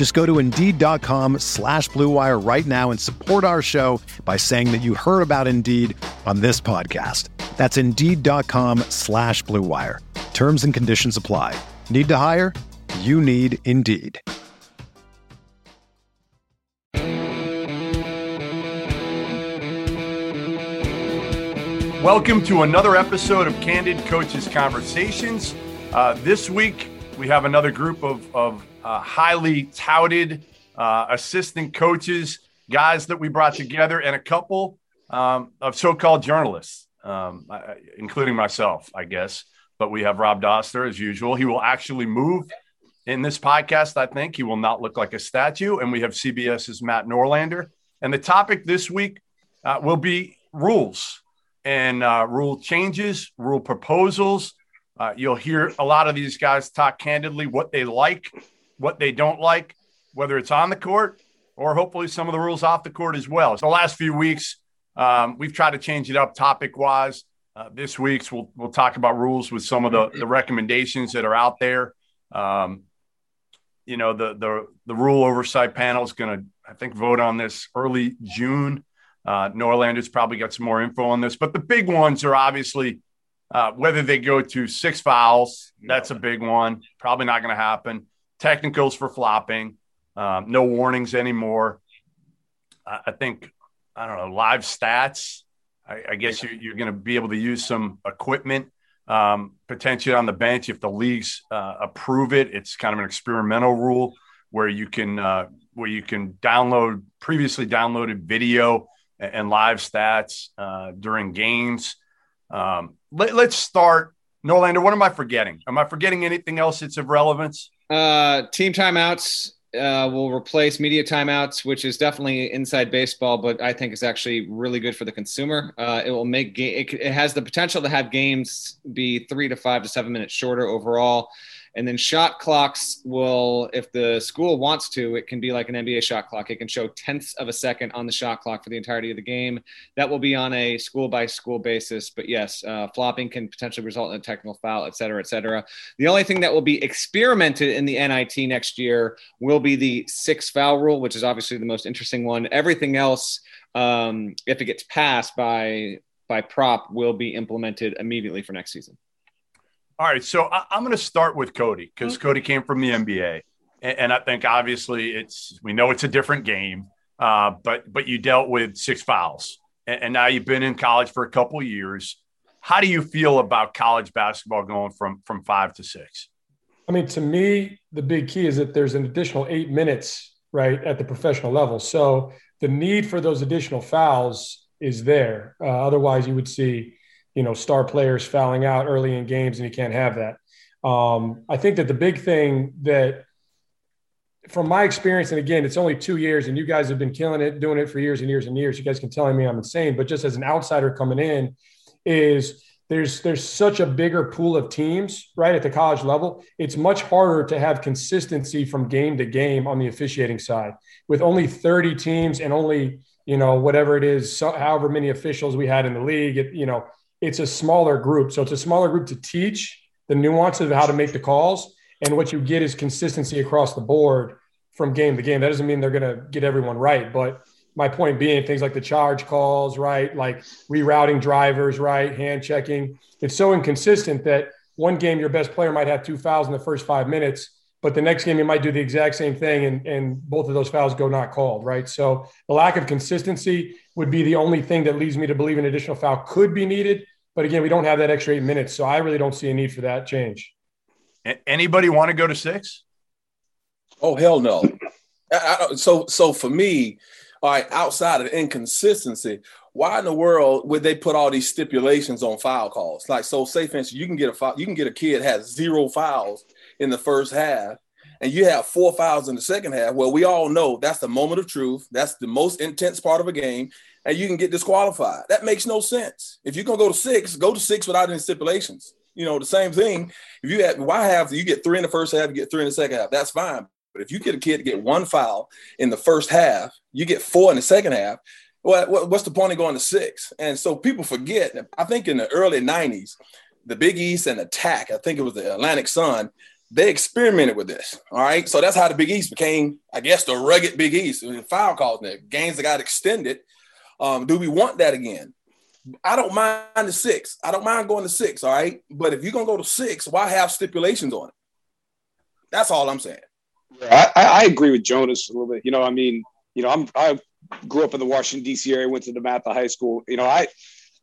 Just go to Indeed.com slash BlueWire right now and support our show by saying that you heard about Indeed on this podcast. That's Indeed.com slash BlueWire. Terms and conditions apply. Need to hire? You need Indeed. Welcome to another episode of Candid Coaches Conversations. Uh, this week, we have another group of, of uh, highly touted uh, assistant coaches, guys that we brought together, and a couple um, of so called journalists, um, including myself, I guess. But we have Rob Dauster as usual. He will actually move in this podcast, I think. He will not look like a statue. And we have CBS's Matt Norlander. And the topic this week uh, will be rules and uh, rule changes, rule proposals. Uh, you'll hear a lot of these guys talk candidly what they like, what they don't like, whether it's on the court or hopefully some of the rules off the court as well. So the last few weeks, um, we've tried to change it up topic wise. Uh, this week's we'll we'll talk about rules with some of the, the recommendations that are out there. Um, you know the the the rule oversight panel is going to I think vote on this early June. Uh, Norlander's probably got some more info on this, but the big ones are obviously uh, whether they go to six fouls. That's a big one. Probably not going to happen. Technicals for flopping. Um, no warnings anymore. I, I, think I don't know live stats. I, I guess you're, you're going to be able to use some equipment um, potentially on the bench if the leagues uh, approve it. It's kind of an experimental rule where you can uh, where you can download previously downloaded video and live stats uh, during games. Um, let, us start. Norlander, what am I forgetting? Am I forgetting anything else that's of relevance? Uh, team timeouts uh, will replace media timeouts, which is definitely inside baseball, but I think is actually really good for the consumer. Uh, it will make ga- it, it has the potential to have games be three to five to seven minutes shorter overall. And then shot clocks will, if the school wants to, it can be like an NBA shot clock. It can show tenths of a second on the shot clock for the entirety of the game. That will be on a school by school basis. But yes, uh, flopping can potentially result in a technical foul, et cetera, et cetera. The only thing that will be experimented in the NIT next year will be the six foul rule, which is obviously the most interesting one. Everything else, um, if it gets passed by by prop, will be implemented immediately for next season. All right, so I, am going to start with Cody because mm-hmm. Cody came from the NBA, and, and, I think obviously it's we know it's a different game, uh, but but you dealt with six fouls, and, and now you've been in college for a couple years. How do you feel about college basketball going from from five to six? I mean, to me, the big key is that there's an additional eight minutes right at the professional level, so the need for those additional fouls is there. Uh, otherwise, you would see you know star players fouling out early in games, and you can't have that. Um, I think that the big thing that, from my experience, and again, it's only two years, and you guys have been killing it, doing it for years and years and years. You guys can tell me I'm insane, but just as an outsider coming in, is there's there's such a bigger pool of teams right at the college level it's much harder to have consistency from game to game on the officiating side with only 30 teams and only you know whatever it is so, however many officials we had in the league it, you know it's a smaller group. So it's a smaller group to teach the nuances of how to make the calls. And what you get is consistency across the board from game to game. That doesn't mean they're going to get everyone right. But my point being, things like the charge calls, right? Like rerouting drivers, right? Hand checking. It's so inconsistent that one game your best player might have two fouls in the first five minutes, but the next game you might do the exact same thing and, and both of those fouls go not called, right? So the lack of consistency would be the only thing that leads me to believe an additional foul could be needed But again, we don't have that extra eight minutes, so I really don't see a need for that change. Anybody want to go to six? Oh hell no. I, I, so so for me, all right, outside of inconsistency, why in the world would they put all these stipulations on foul calls? Like, so say for instance, you can get a foul, you can get a kid has zero fouls in the first half, and you have four fouls in the second half. Well, we all know that's the moment of truth. That's the most intense part of a game, and you can get disqualified. That makes no sense. If you're gonna go to six, go to six without any stipulations. You know, the same thing. If you have why have you get three in the first half, you get three in the second half, that's fine. But if you get a kid to get one foul in the first half, you get four in the second half. Well, what's the point of going to six? And so people forget. I think in the early '90s, the Big East and Attack, I think it was the Atlantic Sun, they experimented with this. All right, so that's how the Big East became, I guess, the rugged Big East. Foul calls, the games that got extended. Um, do we want that again? I don't mind the six. I don't mind going to six. All right, but if you're gonna go to six, why have stipulations on it? That's all I'm saying. I, I agree with Jonas a little bit. You know, I mean, you know, I'm I grew up in the Washington D.C. area, went to the DeMatha High School. You know, I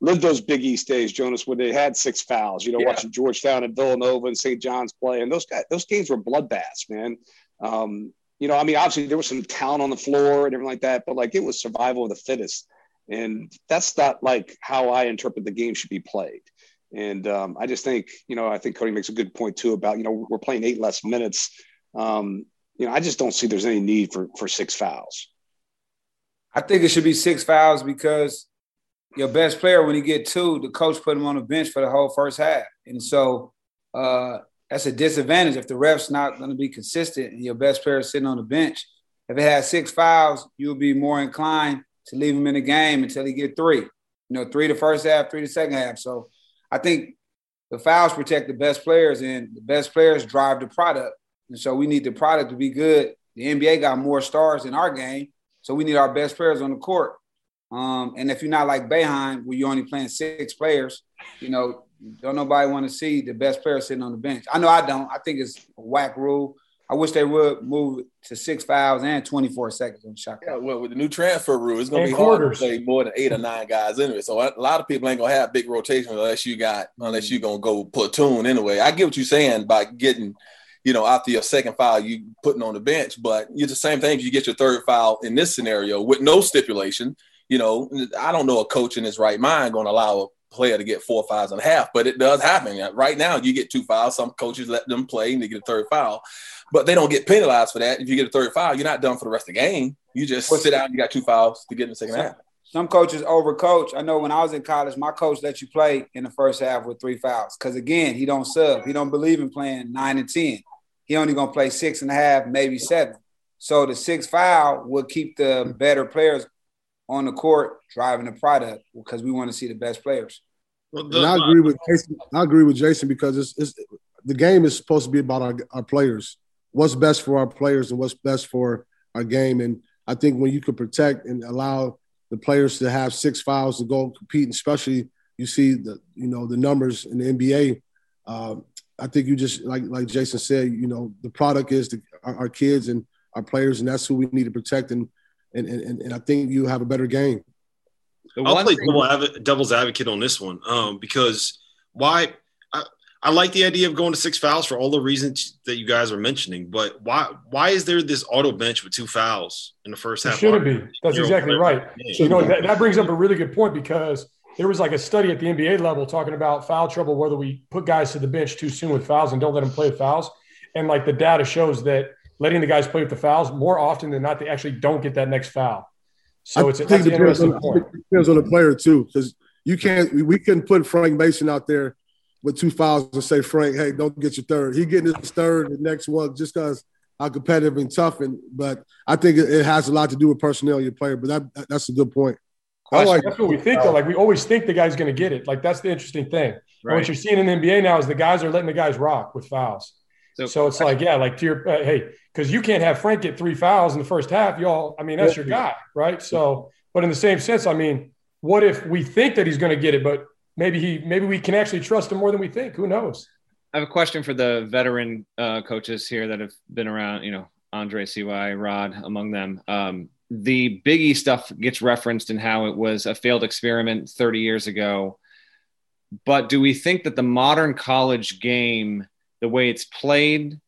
lived those Big East days, Jonas, when they had six fouls. You know, yeah. watching Georgetown and Villanova and St. John's play, and those guys, those games were bloodbaths, man. Um, you know, I mean, obviously there was some talent on the floor and everything like that, but like it was survival of the fittest, and that's not like how I interpret the game should be played. And um, I just think, you know, I think Cody makes a good point too about, you know, we're playing eight less minutes. Um, you know, I just don't see there's any need for for six fouls. I think it should be six fouls because your best player, when he get two, the coach put him on the bench for the whole first half, and so uh, that's a disadvantage if the ref's not going to be consistent and your best player is sitting on the bench. If it has six fouls, you'll be more inclined to leave him in the game until he get three. You know, three the first half, three the second half. So I think the fouls protect the best players, and the best players drive the product. And so we need the product to be good. The NBA got more stars in our game, so we need our best players on the court. Um, and if you're not like Boeheim, where you're only playing six players, you know, don't nobody want to see the best player sitting on the bench. I know I don't. I think it's a whack rule. I wish they would move to six fouls and 24 seconds on shot. Yeah, well, with the new transfer rule, it's going to be quarters. hard to play more than eight or nine guys anyway. So a lot of people ain't going to have big rotation unless you got unless you're going to go platoon anyway. I get what you're saying by getting – you know, after your second foul, you putting on the bench. But it's the same thing. If you get your third foul in this scenario with no stipulation. You know, I don't know a coach in his right mind going to allow a player to get four fouls and a half, but it does happen. Right now, you get two fouls. Some coaches let them play and they get a third foul, but they don't get penalized for that. If you get a third foul, you're not done for the rest of the game. You just sit out you got two fouls to get in the second half. Some coaches overcoach. I know when I was in college, my coach let you play in the first half with three fouls because again, he don't sub. He don't believe in playing nine and ten he only gonna play six and a half, maybe seven. So the six foul will keep the better players on the court driving the product because we want to see the best players. Well, the, and I agree with Jason. I agree with Jason because it's, it's the game is supposed to be about our, our players. What's best for our players and what's best for our game. And I think when you can protect and allow the players to have six fouls to go compete, especially you see the you know the numbers in the NBA. Um, I think you just like like Jason said, you know, the product is the, our, our, kids and our players, and that's who we need to protect. And and and, and I think you have a better game. I'll play double devil's advocate on this one um, because why? I, I like the idea of going to six fouls for all the reasons that you guys are mentioning, but why why is there this auto bench with two fouls in the first half? Shouldn't be. That's exactly right. So, you know that, that brings up a really good point because there was like a study at the NBA level talking about foul trouble, whether we put guys to the bench too soon with fouls and don't let them play with fouls. And like the data shows that letting the guys play with the fouls more often than not, they actually don't get that next foul. So I it's, think it depends on, point. It depends on the player too, because you can't. We couldn't put Frank Mason out there with two fouls and say, Frank, hey, don't get your third. He getting his third, the next one, just because how competitive and tough. And but I think it, it has a lot to do with personnel, your player. But that, that's a good point. I like that's what we think though. Like we always think the guy's going to get it. Like that's the interesting thing. Right. What you're seeing in the NBA now is the guys are letting the guys rock with fouls. So, so it's like, yeah, like to your uh, hey, because you can't have Frank get three fouls in the first half. Y'all, I mean, that's your guy, right? So, but in the same sense, I mean, what if we think that he's going to get it, but maybe he, maybe we can actually trust him more than we think. Who knows? I have a question for the veteran uh, coaches here that have been around. You know, Andre, Cy, Rod, among them. Um, the Biggie stuff gets referenced in how it was a failed experiment 30 years ago. But do we think that the modern college game, the way it's played,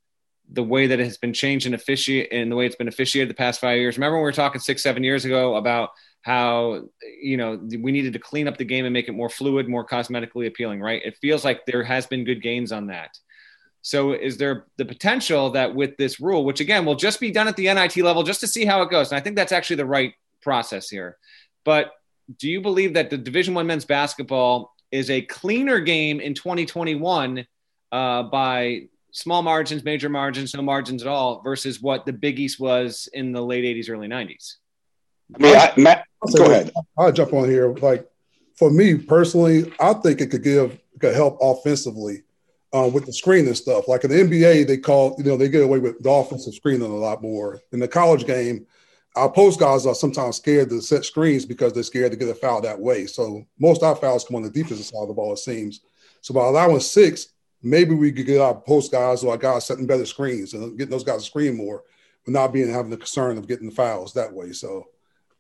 the way that it has been changed and officiate and the way it's been officiated the past five years. Remember when we were talking six, seven years ago about how you know we needed to clean up the game and make it more fluid, more cosmetically appealing, right? It feels like there has been good gains on that. So is there the potential that with this rule, which again will just be done at the NIT level just to see how it goes, and I think that's actually the right process here. But do you believe that the Division One men's basketball is a cleaner game in 2021 uh, by small margins, major margins, no margins at all, versus what the Big East was in the late 80s, early 90s? I mean, I, Matt, go ahead. I'll jump on here. Like, for me personally, I think it could give could help offensively uh, with the screen and stuff. Like in the NBA, they call you know they get away with the offensive screening a lot more. In the college game, our post guys are sometimes scared to set screens because they're scared to get a foul that way. So most our fouls come on the defensive side of the ball, it seems. So by allowing six, maybe we could get our post guys or our guys setting better screens and getting those guys to screen more, but not being having the concern of getting the fouls that way. So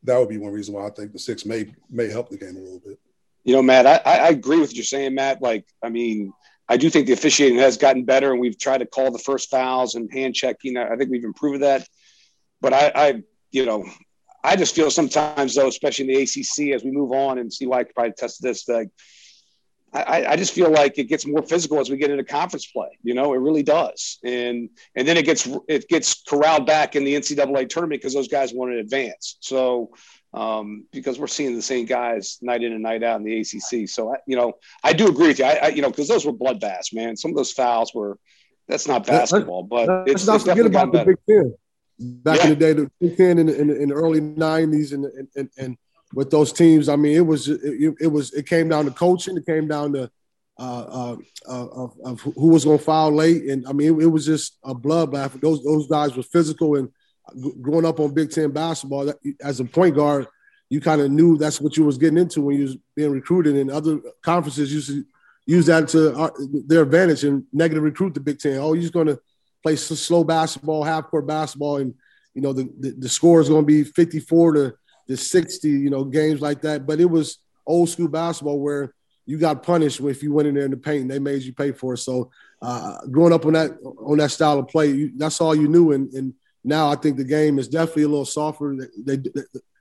that would be one reason why I think the six may may help the game a little bit. You know, Matt, I, I agree with what you're saying, Matt. Like, I mean, I do think the officiating has gotten better, and we've tried to call the first fouls and hand checking. I think we've improved that. But I, I you know, I just feel sometimes though, especially in the ACC, as we move on and see why I probably test this, like I, I, just feel like it gets more physical as we get into conference play. You know, it really does, and and then it gets it gets corralled back in the NCAA tournament because those guys want to advance. So um, because we're seeing the same guys night in and night out in the ACC. So I, you know, I do agree with you. I, I you know because those were bloodbaths, man. Some of those fouls were that's not basketball, but let's it's, not it's forget about the Big Ten. Back yeah. in the day, the Big Ten in, in, in the early '90s, and and and with those teams. I mean, it was it, it was it came down to coaching. It came down to uh, uh, uh of, of, who was going to foul late, and I mean, it, it, was just a bloodbath. Those those guys were physical, and growing up on Big Ten basketball, that, as a point guard, you kind of knew that's what you was getting into when you was being recruited. And other conferences used to use that to our, their advantage and negative recruit the Big Ten. Oh, you're going to play slow basketball, half court basketball, and you know the, the, the score is going to be 54 to the 60, you know, games like that. But it was old school basketball where you got punished if you went in there in the paint. And they made you pay for it. So uh, growing up on that on that style of play, you, that's all you knew. And, and, now I think the game is definitely a little softer. They, they,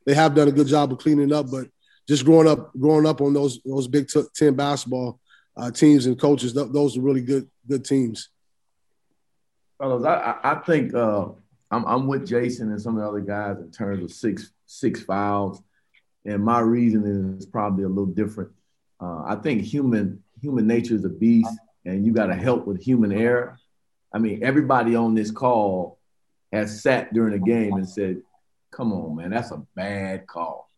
they have done a good job of cleaning up, but just growing up growing up on those those Big Ten basketball uh, teams and coaches, th- those are really good good teams. Fellas, I, I think uh, I'm, I'm with Jason and some of the other guys in terms of six six fouls, and my reasoning is probably a little different. Uh, I think human human nature is a beast, and you got to help with human error. I mean, everybody on this call has sat during a game and said, "Come on, man, that's a bad call."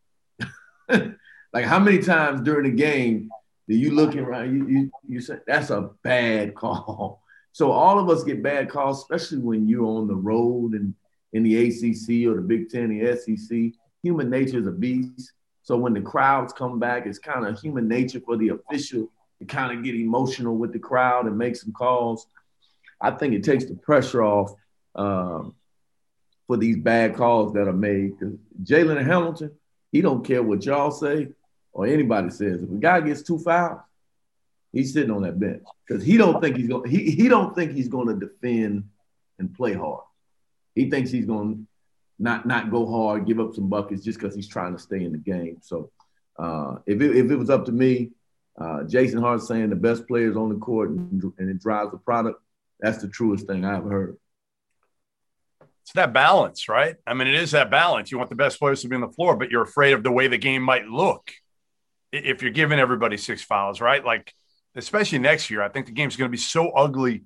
like, how many times during the game do you look around? You you you say that's a bad call. So all of us get bad calls, especially when you're on the road and in the ACC or the Big Ten, the SEC human nature is a beast. So when the crowds come back, it's kind of human nature for the official to kind of get emotional with the crowd and make some calls. I think it takes the pressure off um, for these bad calls that are made. Jalen Hamilton, he don't care what y'all say or anybody says. If a guy gets two fouls, he's sitting on that bench because he don't think he's going. He he don't think he's going to defend and play hard. He thinks he's going to not not go hard, give up some buckets just because he's trying to stay in the game. So uh, if it, if it was up to me, uh, Jason Hart saying the best players on the court and, and, it drives the product. That's the truest thing I've heard. It's that balance, right? I mean, it is that balance. You want the best players to be on the floor, but you're afraid of the way the game might look if you're giving everybody six fouls, right? Like, especially next year, I think the game's going to be so ugly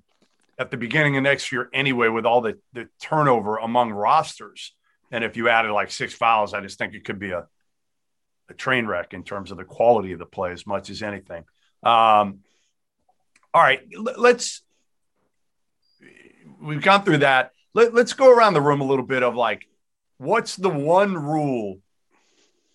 at the beginning of next year anyway, with all the, the turnover among rosters and if you added like six fouls, I just think it could be a, a train wreck in terms of the quality of the play as much as anything. Um, all right, let's. We've gone through that. Let, let's go around the room a little bit of like, what's the one rule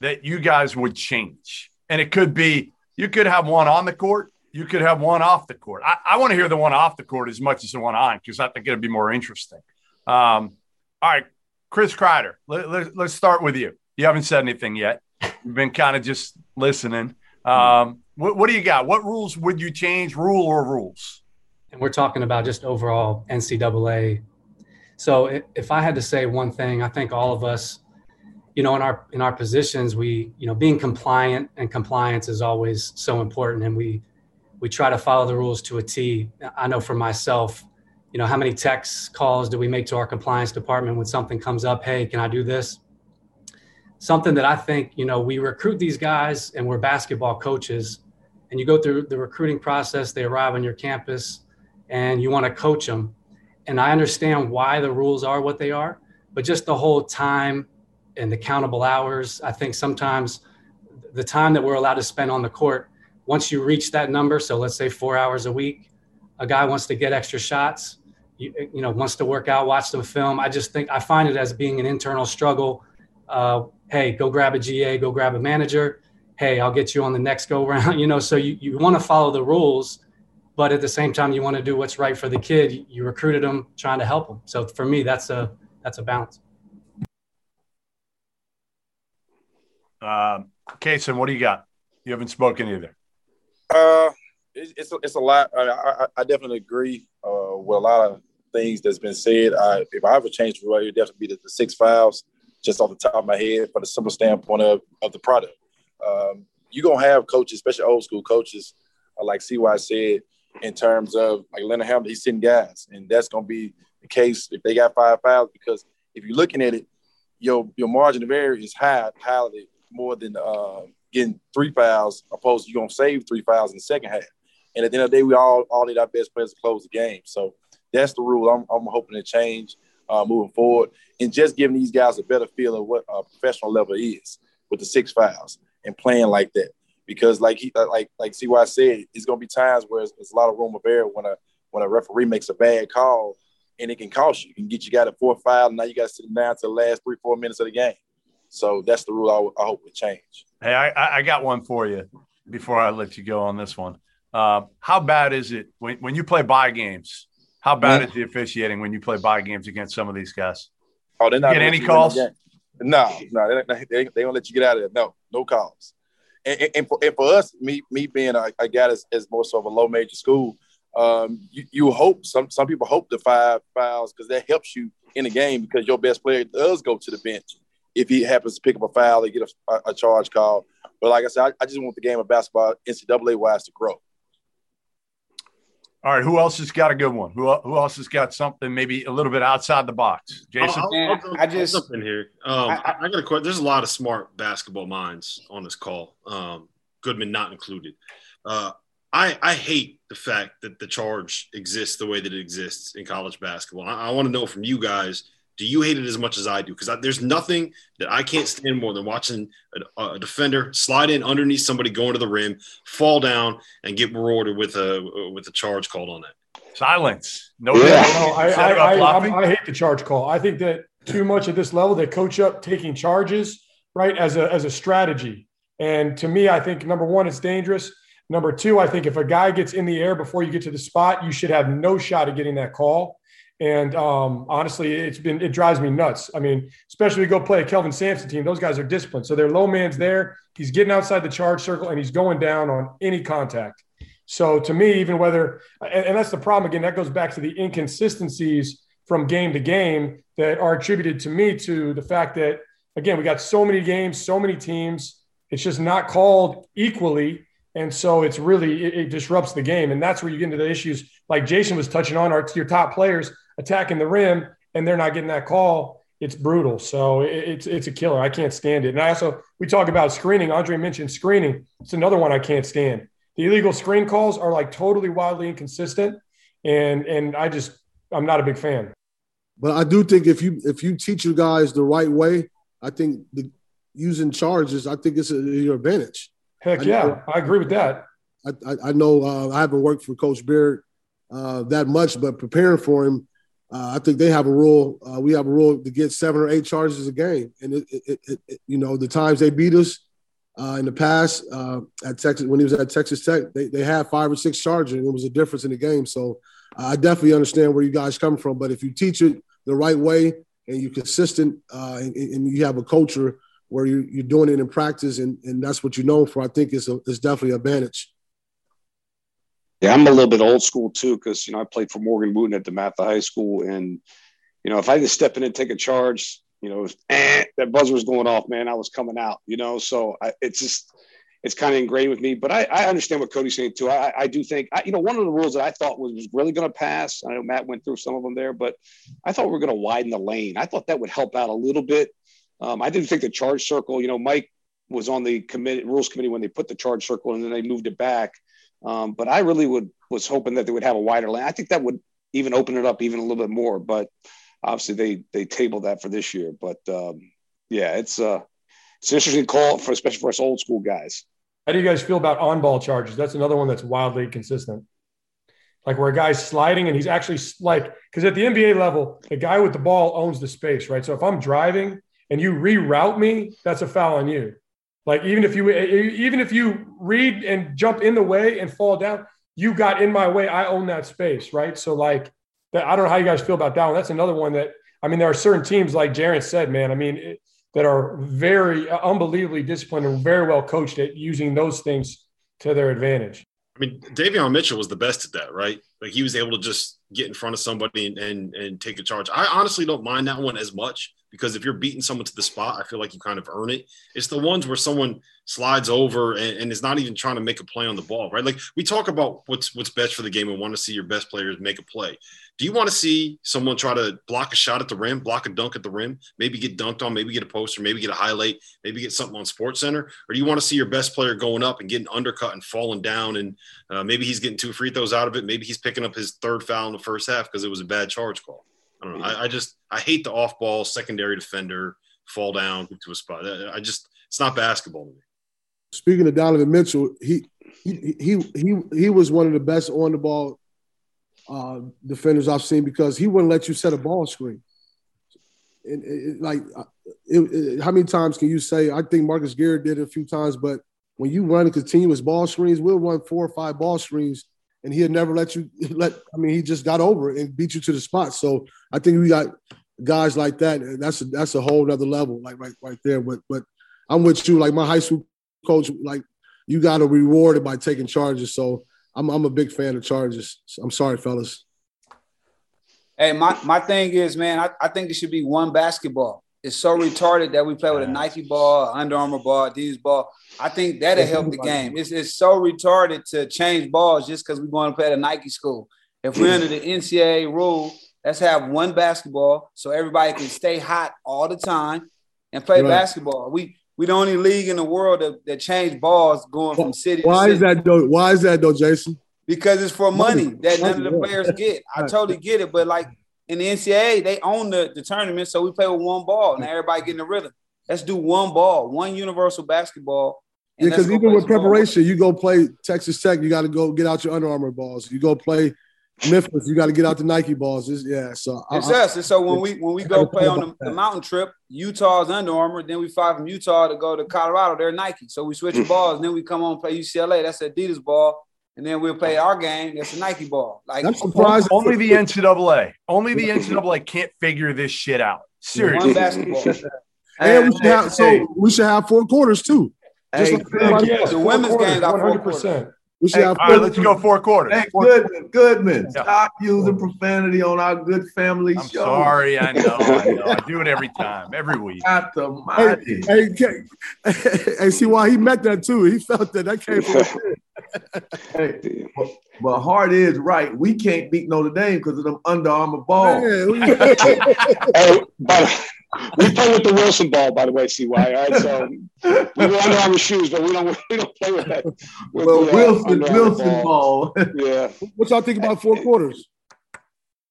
that you guys would change? And it could be you could have one on the court, you could have one off the court. I, I want to hear the one off the court as much as the one on because I think it'll be more interesting. Um, all right, Chris Kreider, let, us let, start with you. You haven't said anything yet. You've been kind of just listening. Um, what, what do you got? What rules would you change, rule or rules? And we're talking about just overall NCAA. So if I had to say one thing, I think all of us, you know, in our in our positions, we, you know, being compliant and compliance is always so important, and we we try to follow the rules to a T. I know for myself, you know, how many text calls do we make to our compliance department when something comes up? Hey, can I do this? Something that I think, you know, we recruit these guys and we're basketball coaches, and you go through the recruiting process, they arrive on your campus, and you want to coach them. And I understand why the rules are what they are, but just the whole time and the countable hours, I think sometimes the time that we're allowed to spend on the court, once you reach that number, so let's say four hours a week, a guy wants to get extra shots you, you know wants to work out, watch some film. I just think I find it as being an internal struggle. Uh, hey, go grab a GA, go grab a manager. Hey, I'll get you on the next go round. You know, so you, you want to follow the rules, but at the same time, you want to do what's right for the kid. You recruited him, trying to help him. So for me, that's a that's a balance. Um, Kason, what do you got? You haven't spoken either. Uh, it's a, it's a lot. I, I, I definitely agree uh, with a lot of things that's been said. I, if I ever change the way, it would definitely be the, the, six fouls, just off the top of my head, for the simple standpoint of, of the product. Um, you're to have coaches, especially old school coaches, uh, like CY said, in terms of like Leonard Hamilton, he's sitting guys. And that's to be the case if they got five fouls, because if you're looking at it, your your margin of error is high, highly more than uh, getting three fouls, opposed to you're to save three fouls in the second half. And at the end of the day, we all all need our best players to close the game. So that's the rule I'm, I'm hoping to change uh, moving forward, and just giving these guys a better feel of what a professional level is with the six fouls and playing like that. Because like he like like CY said, it's gonna be times where there's a lot of room of error when a when a referee makes a bad call and it can cost you. Can get you got a four foul, and now you got to sit down to the last three four minutes of the game. So that's the rule I, I hope would change. Hey, I, I got one for you before I let you go on this one. Uh, how bad is it when, when you play buy games? How bad is the officiating when you play buy games against some of these guys? Oh, they're not get any calls. No, no, they, they, they don't let you get out of there. No, no calls. And, and, and, for, and for us, me me being a, a guy that's, that's more so of a low major school, um, you, you hope some some people hope the five fouls because that helps you in the game because your best player does go to the bench if he happens to pick up a foul, they get a, a charge call. But like I said, I, I just want the game of basketball NCAA wise to grow. All right, who else has got a good one? Who, who else has got something maybe a little bit outside the box? Jason, I'll, I'll, I'll, I just jump in here. Um, I, I, got a question. There's a lot of smart basketball minds on this call, um, Goodman not included. Uh, I, I hate the fact that the charge exists the way that it exists in college basketball. I, I want to know from you guys do you hate it as much as I do? Because there's nothing that I can't stand more than watching a, a, defender slide in underneath somebody going to the rim, fall down, and get rewarded with a with a charge called on it. Silence. No, yeah. no I, I, I, I, hate the charge call. I think that too much at this level, they coach up taking charges right as a as a strategy. And to me, I think number one, it's dangerous. Number two, I think if a guy gets in the air before you get to the spot, you should have no shot at getting that call. And um, honestly, it's been it drives me nuts. I mean, especially we go play a Kelvin Sampson team; those guys are disciplined. So their low man's there. He's getting outside the charge circle and he's going down on any contact. So to me, even whether and, and that's the problem again, that goes back to the inconsistencies from game to game that are attributed to me to the fact that again we got so many games, so many teams. It's just not called equally. And so it's really, it, it, disrupts the game. And that's where you get into the issues like Jason was touching on, are your top players attacking the rim and they're not getting that call, it's brutal. So it's it's a killer. I can't stand it. And I also we talk about screening. Andre mentioned screening. It's another one I can't stand. The illegal screen calls are like totally wildly inconsistent, and and I just I'm not a big fan. But I do think if you if you teach your guys the right way, I think the using charges, I think it's a, your advantage. Heck yeah, I, know, I agree with that. I, I, I know uh, I haven't worked for Coach Beard uh, that much, but preparing for him, uh, I think they have a rule. Uh, we have a rule to get seven or eight charges a game, and it, it, it, you know the times they beat us uh, in the past uh, at Texas when he was at Texas Tech, they, they had five or six charges, and it was a difference in the game. So I definitely understand where you guys come from, but if you teach it the right way and you're consistent uh, and, and, you have a culture where you, you're doing it in practice and, and that's what you're known for, I think is, a, definitely an advantage. Yeah, I'm a little bit old school too, because you know I played for Morgan Wootten at DeMatha High School, and you know if I to step in and take a charge, you know eh, that buzzer was going off, man, I was coming out, you know. So I, it's just it's kind of ingrained with me. But I, I understand what Cody's saying too. I, I do think I, you know one of the rules that I thought was, was really going to pass. I know Matt went through some of them there, but I thought we were going to widen the lane. I thought that would help out a little bit. Um, I didn't think the charge circle. You know, Mike was on the committee rules committee when they put the charge circle and then they moved it back. Um, but I really would was hoping that they would have a wider lane. I think that would even open it up even a little bit more. But obviously they they tabled that for this year. But um, yeah, it's uh it's an interesting call for especially for us old school guys. How do you guys feel about on ball charges? That's another one that's wildly consistent. Like where a guy's sliding and he's actually like because at the NBA level, the guy with the ball owns the space, right? So if I'm driving and you reroute me, that's a foul on you. Like even if you even if you read and jump in the way and fall down, you got in my way. I own that space, right? So like that, I don't know how you guys feel about that one. That's another one that I mean, there are certain teams like Jaren said, man. I mean, it, that are very uh, unbelievably disciplined and very well coached at using those things to their advantage. I mean, Davion Mitchell was the best at that, right? Like he was able to just get in front of somebody and, and, and take a charge. I honestly don't mind that one as much because if you're beating someone to the spot, I feel like you kind of earn it. It's the ones where someone slides over and, and, is not even trying to make a play on the ball, right? Like we talk about what's what's best for the game and want to see your best players make a play. Do you want to see someone try to block a shot at the rim, block a dunk at the rim, maybe get dunked on, maybe get a poster, maybe get a highlight, maybe get something on Sports Center, or do you want to see your best player going up and getting undercut and falling down, and uh, maybe he's getting two free throws out of it, maybe he's picking up his third foul in the first half because it was a bad charge call. I don't know. I, I just I hate the off ball secondary defender fall down to a spot. I just it's not basketball to me. Speaking of Donovan Mitchell, he he he he he was one of the best on the ball uh, defenders I've seen because he wouldn't let you set a ball screen. And it, like, uh, it, it, how many times can you say? I think Marcus Garrett did it a few times, but when you run continuous ball screens, we'll run four or five ball screens and he'd never let you let. I mean, he just got over it and beat you to the spot. So I think we got guys like that. And That's a, that's a whole other level, like right right there. But but I'm with you. Like my high school coach, like you got to reward it by taking charges. So I'm I'm a big fan of charges. I'm sorry, fellas. Hey, my, my thing is, man, I, I think it should be one basketball. It's so retarded that we play with a Nike ball, Under Armour ball, Adidas ball. I think that'll help the game. It's, it's so retarded to change balls just because we're going to play at a Nike school. If we're under the NCAA rule, let's have one basketball so everybody can stay hot all the time and play right. basketball. We we the only league in the world that, that changed balls going from city. Why city. is that though? Why is that though, Jason? Because it's for money, money. that none of the players get. I totally get it, but like in the NCAA, they own the, the tournament, so we play with one ball. and everybody getting the rhythm. Let's do one ball, one universal basketball. Yeah, because even with preparation, you go play Texas Tech, you got to go get out your Under Armour balls. You go play Memphis, you got to get out the Nike balls. It's, yeah, so it's I, us. And so when we when we go play on the, the, mountain trip, Utah's Under Armour. Then we fly from Utah to go to Colorado. They're Nike. So we switch the balls. And then we come on play UCLA. That's Adidas ball and then we'll play our game. That's a Nike ball. Like I'm surprised. Only the NCAA. Only the NCAA can't figure this shit out. Seriously. One basketball. and we should have so we should have four quarters too. Just hey, like yeah, the women's game 100 percent. We should hey, have all right, let's go four quarters. Hey, Goodman, Goodman, yeah. stop using profanity on our good family I'm show. Sorry, I know, I know. I do it every time, every week. Got the mighty. Hey, hey, hey, see why he meant that too. He felt that that came from hey, but, but Hart is right. We can't beat Notre Dame because of them Under Armour balls. hey, but we play with the Wilson ball, by the way, CY. All right, so we wear Under Armour shoes, but we don't we don't play with that. With well, the, uh, Wilson Wilson ball. ball. yeah. What y'all think about four quarters?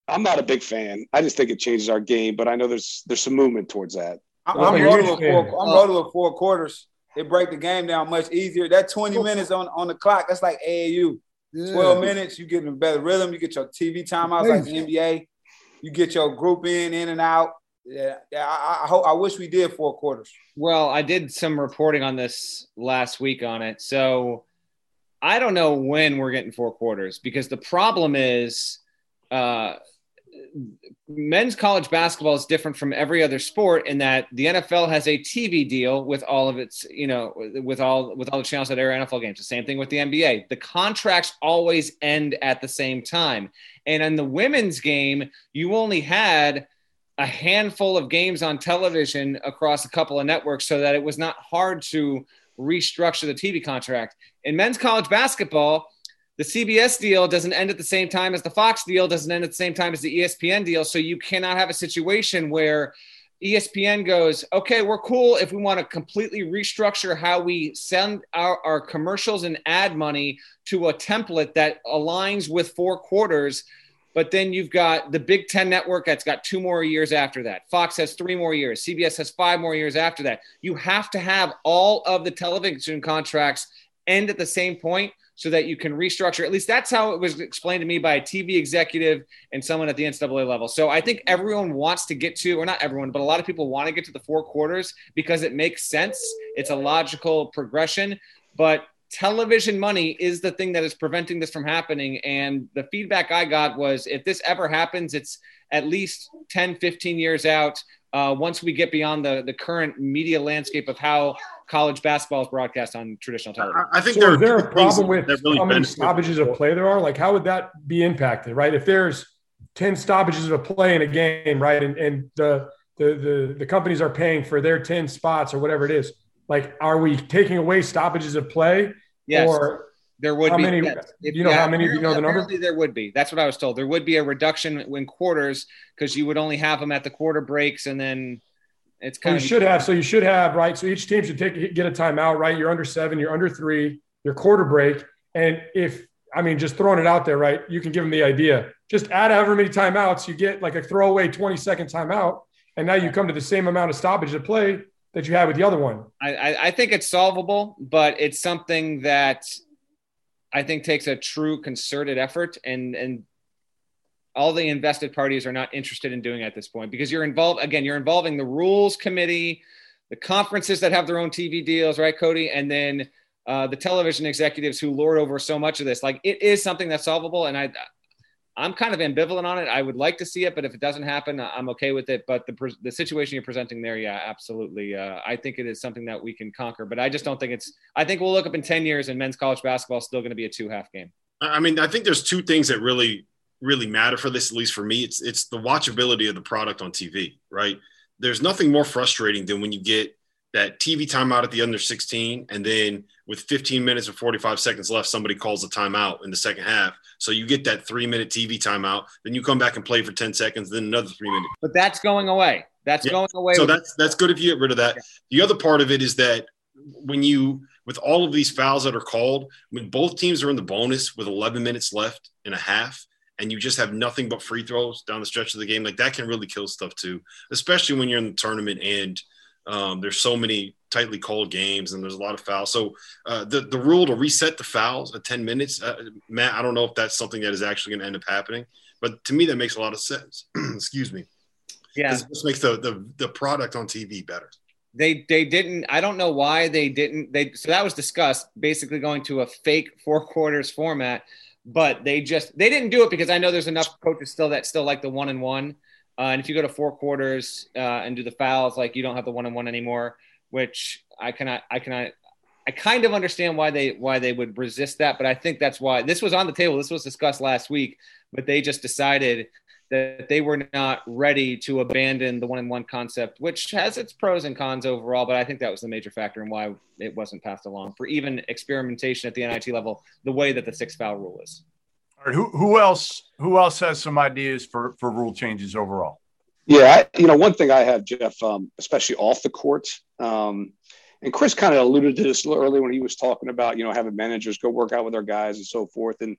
I'm not a big fan. I just think it changes our game, but I know there's there's some movement towards that. I'm, I'm rolling with four. I'm rolling with four quarters. It break the game down much easier. That 20 minutes on, on the clock, that's like AAU. Yeah. 12 minutes, you get in a better rhythm. You get your TV timeouts like the NBA. You get your group in, in and out. Yeah, yeah. I, I hope. I wish we did four quarters. Well, I did some reporting on this last week on it, so I don't know when we're getting four quarters because the problem is, uh, men's college basketball is different from every other sport in that the NFL has a TV deal with all of its, you know, with all with all the channels that air NFL games. The same thing with the NBA. The contracts always end at the same time. And in the women's game, you only had a handful of games on television across a couple of networks so that it was not hard to restructure the TV contract. In men's college basketball, the CBS deal doesn't end at the same time as the Fox deal, doesn't end at the same time as the ESPN deal. So you cannot have a situation where ESPN goes, okay, we're cool if we want to completely restructure how we send our, our commercials and ad money to a template that aligns with four quarters. But then you've got the Big Ten network that's got two more years after that. Fox has three more years. CBS has five more years after that. You have to have all of the television contracts end at the same point so that you can restructure. At least that's how it was explained to me by a TV executive and someone at the NCAA level. So I think everyone wants to get to, or not everyone, but a lot of people want to get to the four quarters because it makes sense. It's a logical progression. But television money is the thing that is preventing this from happening. And the feedback I got was if this ever happens, it's at least 10, 15 years out. Uh, once we get beyond the, the current media landscape of how college basketball is broadcast on traditional television. I, I think so there is there a problem with really how many stoppages of play there are? Like, how would that be impacted, right? If there's 10 stoppages of play in a game, right? And, and the, the, the, the companies are paying for their 10 spots or whatever it is. Like, are we taking away stoppages of play? Yes. Or there would how be. Many, yes. Do you know yeah, how many? Do you know the number? There would be. That's what I was told. There would be a reduction in quarters because you would only have them at the quarter breaks and then it's kind well, you should have. So you should have right. So each team should take get a timeout. Right. You're under seven. You're under three. Your quarter break. And if I mean, just throwing it out there, right? You can give them the idea. Just add however many timeouts you get, like a throwaway 20 second timeout, and now you come to the same amount of stoppage to play that you had with the other one. I, I think it's solvable, but it's something that I think takes a true concerted effort, and and all the invested parties are not interested in doing at this point because you're involved again you're involving the rules committee the conferences that have their own tv deals right cody? And then uh, the television executives who lord over so much of this. Like it is something that's solvable and i i'm kind of ambivalent on it. I would like to see it but if it doesn't happen i'm okay with it. But the, the situation you're presenting there yeah absolutely uh, i think it is something that we can conquer but i just don't think it's i think we'll look up in 10 years and men's college basketball is still going to be a two half game i mean i think there's two things that really really matter for this, at least for me. It's it's the watchability of the product on TV, right? There's nothing more frustrating than when you get that TV timeout at the under 16, and then with 15 minutes or 45 seconds left, somebody calls a timeout in the second half. So you get that three minute TV timeout, then you come back and play for 10 seconds, then another three minutes. But that's going away. That's yeah. going away. So that's that's good if you get rid of that. The other part of it is that when you with all of these fouls that are called, when both teams are in the bonus with 11 minutes left and a half, and you just have nothing but free throws down the stretch of the game, like that can really kill stuff too, especially when you're in the tournament and um, there's so many tightly called games and there's a lot of fouls. So uh, the the rule to reset the fouls at 10 minutes, uh, Matt, I don't know if that's something that is actually going to end up happening, but to me that makes a lot of sense. Excuse me. Yeah, this makes the, the the product on TV better. They they didn't. I don't know why they didn't. They so that was discussed. Basically, going to a fake four quarters format but they just they didn't do it because I know there's enough coaches still that still like the one and one. Uh, and if you go to four quarters uh, and do the fouls, like you don't have the one and one anymore, which I cannot, I cannot, I kind of understand why they why they would resist that, but I think that's why this was on the table. This was discussed last week, but they just decided that they were not ready to abandon the one and one concept, which has its pros and cons overall. But I think that was the major factor in why it wasn't passed along for even experimentation at the NIT level, the way that the six foul rule is. All right, who, who else? Who else has some ideas for for rule changes overall? Yeah, I, you know, one thing I have, Jeff, um, especially off the court, um, and Chris kind of alluded to this earlier when he was talking about you know having managers go work out with their guys and so forth. And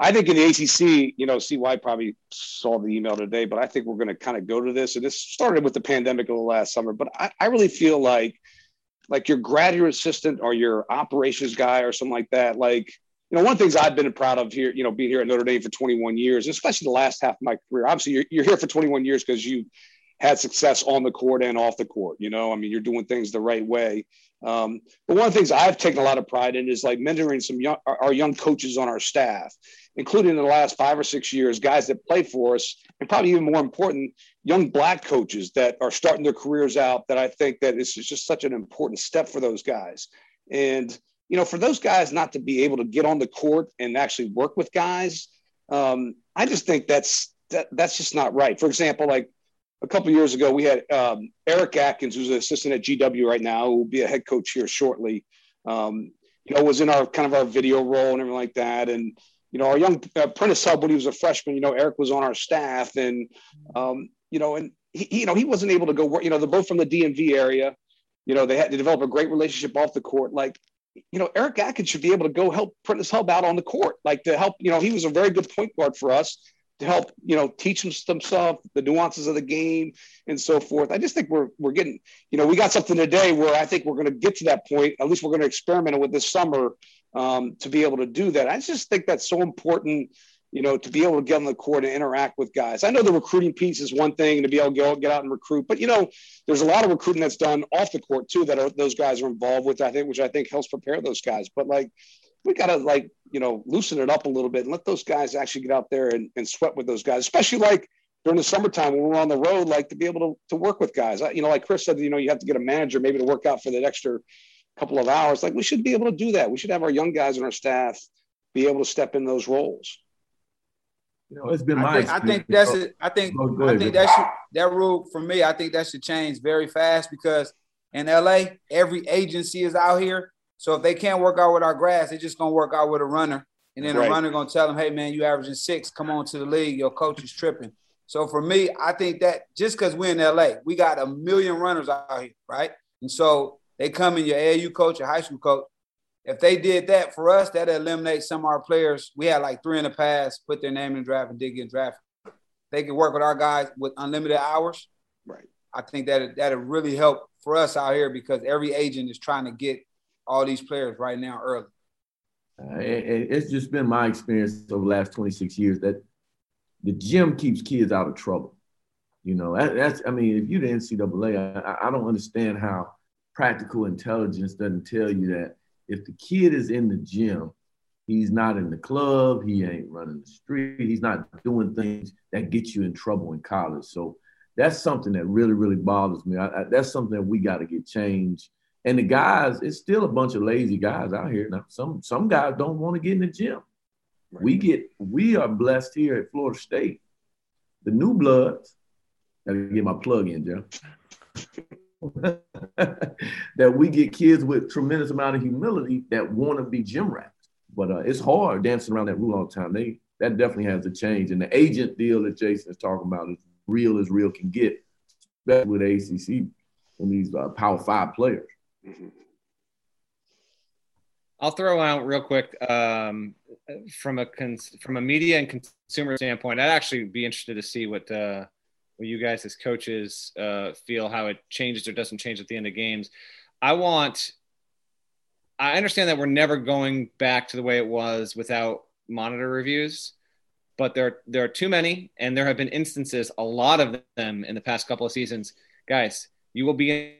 I think in the ACC, you know, CY probably saw the email today, but I think we're going to kind of go to this. And this started with the pandemic of the last summer, but I, I really feel like, like your graduate assistant or your operations guy or something like that. Like, you know, one of the things I've been proud of here, you know, being here at Notre Dame for 21 years, especially the last half of my career. Obviously, you're, you're here for 21 years because you had success on the court and off the court. You know, I mean, you're doing things the right way. Um, but one of the things I've taken a lot of pride in is like mentoring some young, our young coaches on our staff, including in the last five or six years, guys that played for us, and probably even more important, young black coaches that are starting their careers out. That I think that it's just such an important step for those guys. And you know, for those guys not to be able to get on the court and actually work with guys, um, I just think that's that, that's just not right. For example, like a couple years ago, we had um, Eric Atkins, who's an assistant at GW right now, who will be a head coach here shortly. Um, you know, was in our kind of our video role and everything like that. And you know, our young uh, Prentiss Hubb when he was a freshman, you know, Eric was on our staff, and um, you know, and he, you know, he wasn't able to go work. You know, they're both from the DMV area. You know, they had to develop a great relationship off the court. Like, you know, Eric Atkins should be able to go help Prentiss Hubb out on the court, like to help. You know, he was a very good point guard for us to help you know teach them stuff the nuances of the game and so forth. I just think we're we're getting you know we got something today where i think we're going to get to that point. At least we're going to experiment with this summer um, to be able to do that. I just think that's so important you know to be able to get on the court and interact with guys. I know the recruiting piece is one thing to be able to go get out and recruit but you know there's a lot of recruiting that's done off the court too that are, those guys are involved with i think which i think helps prepare those guys. But like we got to like you know loosen it up a little bit and let those guys actually get out there and, and sweat with those guys especially like during the summertime when we're on the road like to be able to, to work with guys. You know like chris said you know you have to get a manager maybe to work out for that extra couple of hours. Like we should be able to do that. We should have our young guys and our staff be able to step in those roles. You know it's been my I think, I think that's it. I think oh, i think that should, that rule for me i think that should change very fast because in la every agency is out here so if they can't work out with our grass, they're just gonna work out with a runner, and then right. the runner gonna tell them, "Hey man, you averaging six. Come on to the league. Your coach is tripping." So for me, I think that just because we're in LA, we got a million runners out here, right? And so they come in your AAU coach, your high school coach. If they did that for us, that eliminate some of our players. We had like three in the past, put their name in the draft and did get drafted. They can work with our guys with unlimited hours. Right. I think that that'll really help for us out here because every agent is trying to get all these players right now early? Uh, it, it's just been my experience over the last 26 years that the gym keeps kids out of trouble. You know, that, that's, I mean, if you're the NCAA, I, I don't understand how practical intelligence doesn't tell you that if the kid is in the gym, he's not in the club, he ain't running the street, he's not doing things that get you in trouble in college. So that's something that really, really bothers me. I, I, that's something that we got to get changed and the guys, it's still a bunch of lazy guys out here. Now, some some guys don't want to get in the gym. Right. We get we are blessed here at Florida State. The new bloods, gotta get my plug in, Joe. that we get kids with tremendous amount of humility that want to be gym rats. But uh, it's hard dancing around that rule all the time. They that definitely has to change. And the agent deal that Jason is talking about is real as real can get, especially with ACC and these uh, Power Five players. Mm-hmm. I'll throw out real quick um, from a cons- from a media and consumer standpoint. I'd actually be interested to see what uh, what you guys as coaches uh, feel how it changes or doesn't change at the end of games. I want. I understand that we're never going back to the way it was without monitor reviews, but there there are too many, and there have been instances, a lot of them in the past couple of seasons. Guys, you will be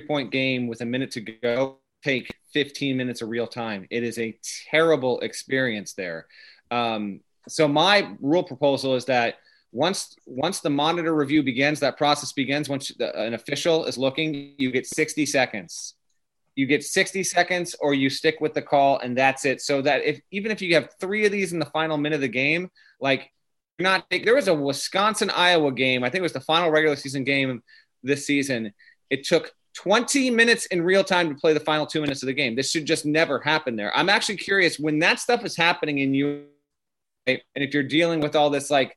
point game with a minute to go take 15 minutes of real time. It is a terrible experience there. Um, so my rule proposal is that once once the monitor review begins, that process begins. Once the, an official is looking, you get 60 seconds. You get 60 seconds, or you stick with the call, and that's it. So that if even if you have three of these in the final minute of the game, like not there was a Wisconsin Iowa game. I think it was the final regular season game this season. It took 20 minutes in real time to play the final two minutes of the game. This should just never happen there. I'm actually curious when that stuff is happening in you, and if you're dealing with all this, like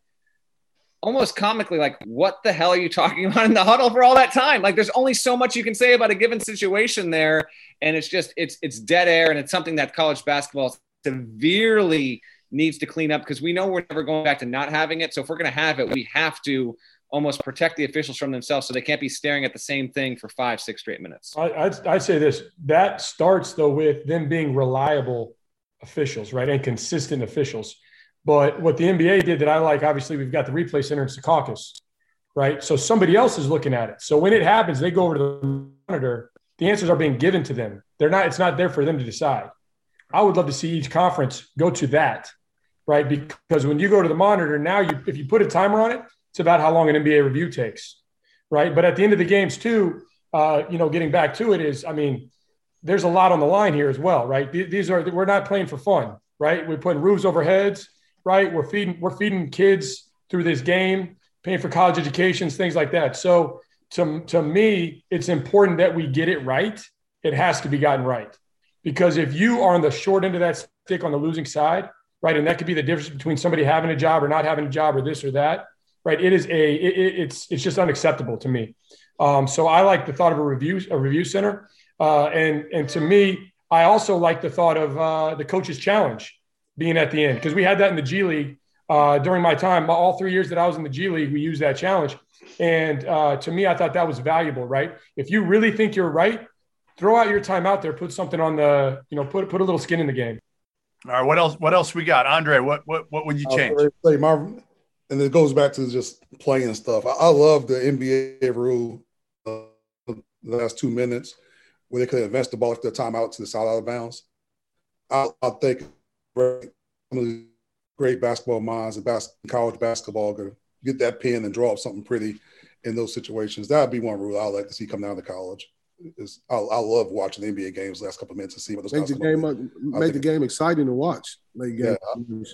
almost comically, like, what the hell are you talking about in the huddle for all that time? Like, there's only so much you can say about a given situation there. And it's just, it's, it's dead air. And it's something that college basketball severely needs to clean up because we know we're never going back to not having it. So if we're going to have it, we have to almost protect the officials from themselves so they can't be staring at the same thing for five, six straight minutes. I, I'd, I'd say this that starts though with them being reliable officials, right? And consistent officials. But what the NBA did that I like, obviously, we've got the replay center in Secaucus. right? So somebody else is looking at it. So when it happens, they go over to the monitor. The answers are being given to them. They're not. It's not there for them to decide. I would love to see each conference go to that, right? Because when you go to the monitor now, you if you put a timer on it, it's about how long an NBA review takes, right? But at the end of the games too, uh, you know, getting back to it is, I mean, there's a lot on the line here as well, right? These are we're not playing for fun, right? We're putting roofs over heads, right? We're feeding we're feeding kids through this game, paying for college educations, things like that. So to, to me, it's important that we get it right. It has to be gotten right. Because if you are on the short end of that stick on the losing side, right, and that could be the difference between somebody having a job or not having a job or this or that, right? It is a it, it's it's just unacceptable to me. Um, so I like the thought of a review a review center, uh, and and to me, I also like the thought of uh, the coaches challenge being at the end because we had that in the G League uh, during my time. All three years that I was in the G League, we used that challenge, and uh, to me, I thought that was valuable. Right? If you really think you're right, throw out your time out there, put something on the, you know, put put a little skin in the game. All right, what else? What else we got, Andre? What what what would you change? Say my, and it goes back to just playing stuff. I, I love the NBA rule, uh, the last two minutes where they could advance the ball after the timeout to the side out of bounds. I, I think great, great basketball minds and bas- college basketball could get that pin and draw up something pretty in those situations. That would be one rule I'd like to see come down to college is I, I love watching the NBA games last couple of minutes to see what those make the game up, make the game exciting to watch. Make yeah. yeah.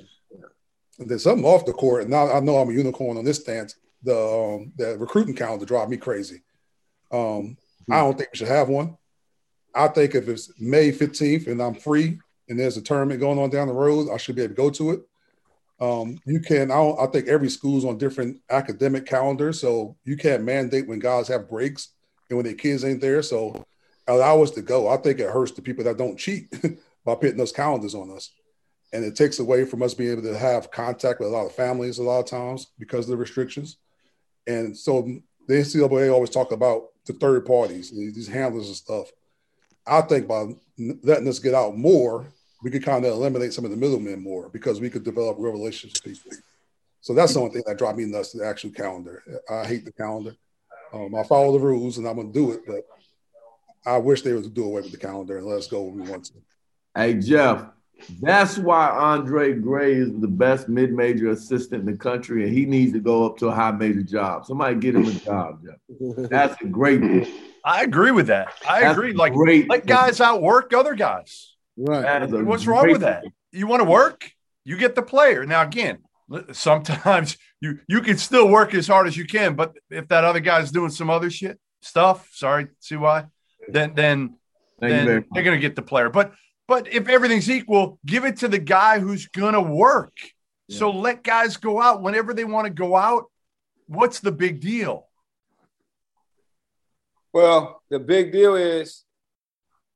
Then something off the court. And now I know I'm a unicorn on this stance. The um, the recruiting calendar drive me crazy. Um. I don't think we should have one. I think if it's May 15th and I'm free and there's a tournament going on down the road, I should be able to go to it. Um, you can, I, I think every school's on different academic calendars, so you can't mandate when guys have breaks and when their kids ain't there. So allow us to go. I think it hurts the people that don't cheat by putting those calendars on us. And it takes away from us being able to have contact with a lot of families a lot of times because of the restrictions. And so the NCAA always talk about the third parties, these handlers and stuff. I think by letting us get out more, we could kind of eliminate some of the middlemen more because we could develop real relationships with people. So that's the only thing that drives me nuts, the actual calendar. I hate the calendar. Um, I follow the rules and I'm going to do it, but I wish they would do away with the calendar and let us go when we want to. Hey, Jeff, that's why Andre Gray is the best mid-major assistant in the country, and he needs to go up to a high major job. Somebody get him a job, Jeff. That's a great. I agree with that. I that's agree. Like great let guys outwork other guys. Right. What's wrong with that? You want to work? You get the player. Now again, sometimes you you can still work as hard as you can, but if that other guy's doing some other shit stuff, sorry, CY, then then then they're gonna get the player. But but if everything's equal, give it to the guy who's gonna work. Yeah. So let guys go out whenever they want to go out. What's the big deal? Well, the big deal is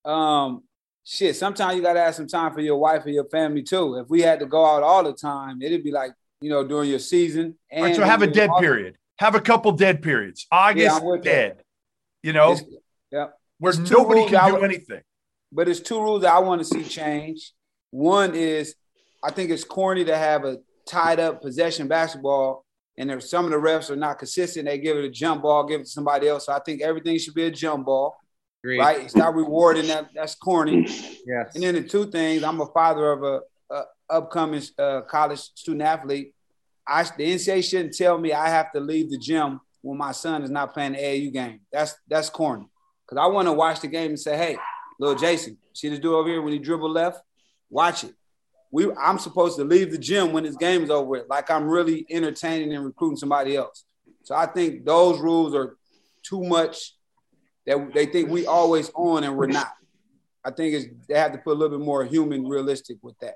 um shit, sometimes you gotta have some time for your wife or your family too. If we had to go out all the time, it'd be like you know, during your season. And right, so have a dead period. Have a couple dead periods. August yeah, dead. That. You know, it's, yeah, where it's nobody can do anything. But it's two rules that I want to see change. One is I think it's corny to have a tied up possession basketball, and if some of the refs are not consistent, they give it a jump ball, give it to somebody else. So I think everything should be a jump ball. Agreed. Right? It's not rewarding that. That's corny. Yes. And then the two things, I'm a father of a upcoming uh, college student athlete, I the NCAA shouldn't tell me I have to leave the gym when my son is not playing the AAU game. That's that's corny. Cause I want to watch the game and say, hey, little Jason, see this dude over here when he dribble left? Watch it. We I'm supposed to leave the gym when this game is over with, like I'm really entertaining and recruiting somebody else. So I think those rules are too much that they think we always on and we're not. I think it's, they have to put a little bit more human, realistic with that.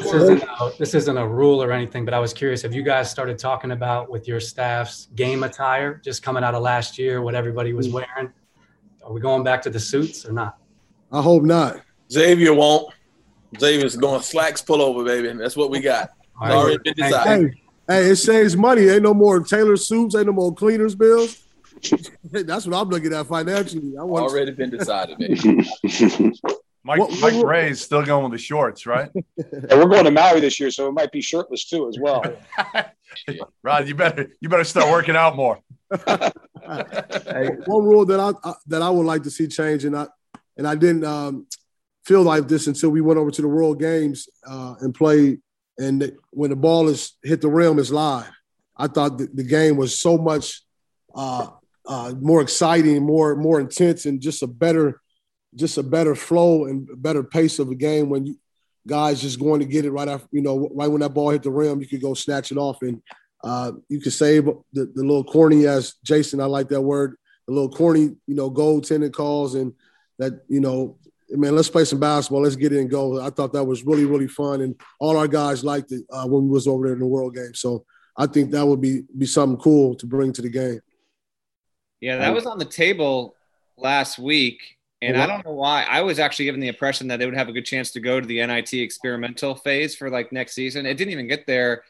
This isn't, a, this isn't a rule or anything, but I was curious. Have you guys started talking about with your staff's game attire, just coming out of last year, what everybody was wearing? Are we going back to the suits or not? I hope not. Xavier won't. Xavier's going slacks pullover, baby. That's what we got. Right. Already been decided. Hey, hey, it saves money. Ain't no more tailor suits. Ain't no more cleaners bills. That's what I'm looking at financially. I want already been decided, baby. Mike, what, Mike Ray is still going with the shorts, right? and we're going to Maui this year, so it might be shirtless too as well. Rod, you better you better start working out more. hey, one rule that I, that I would like to see change, and I and I didn't um, feel like this until we went over to the World Games uh, and played. And when the ball is hit the rim, is live. I thought the, the game was so much uh, uh, more exciting, more more intense, and just a better just a better flow and better pace of the game when you guys just going to get it right after you know right when that ball hit the rim, you could go snatch it off and uh, you could save the, the little corny as Jason. I like that word. The little corny, you know, goaltending calls and that you know man, let's play some basketball. Let's get it and go. I thought that was really, really fun, and all our guys liked it uh, when we was over there in the World Game. So I think that would be be something cool to bring to the game. Yeah, that was on the table last week, and I don't know why. I was actually given the impression that they would have a good chance to go to the NIT experimental phase for like next season. It didn't even get there.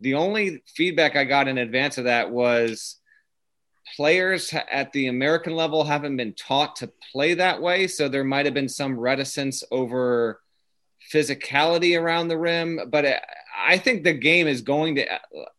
The only feedback I got in advance of that was players at the American level haven't been taught to play that way. So there might have been some reticence over physicality around the rim. But I think the game is going to,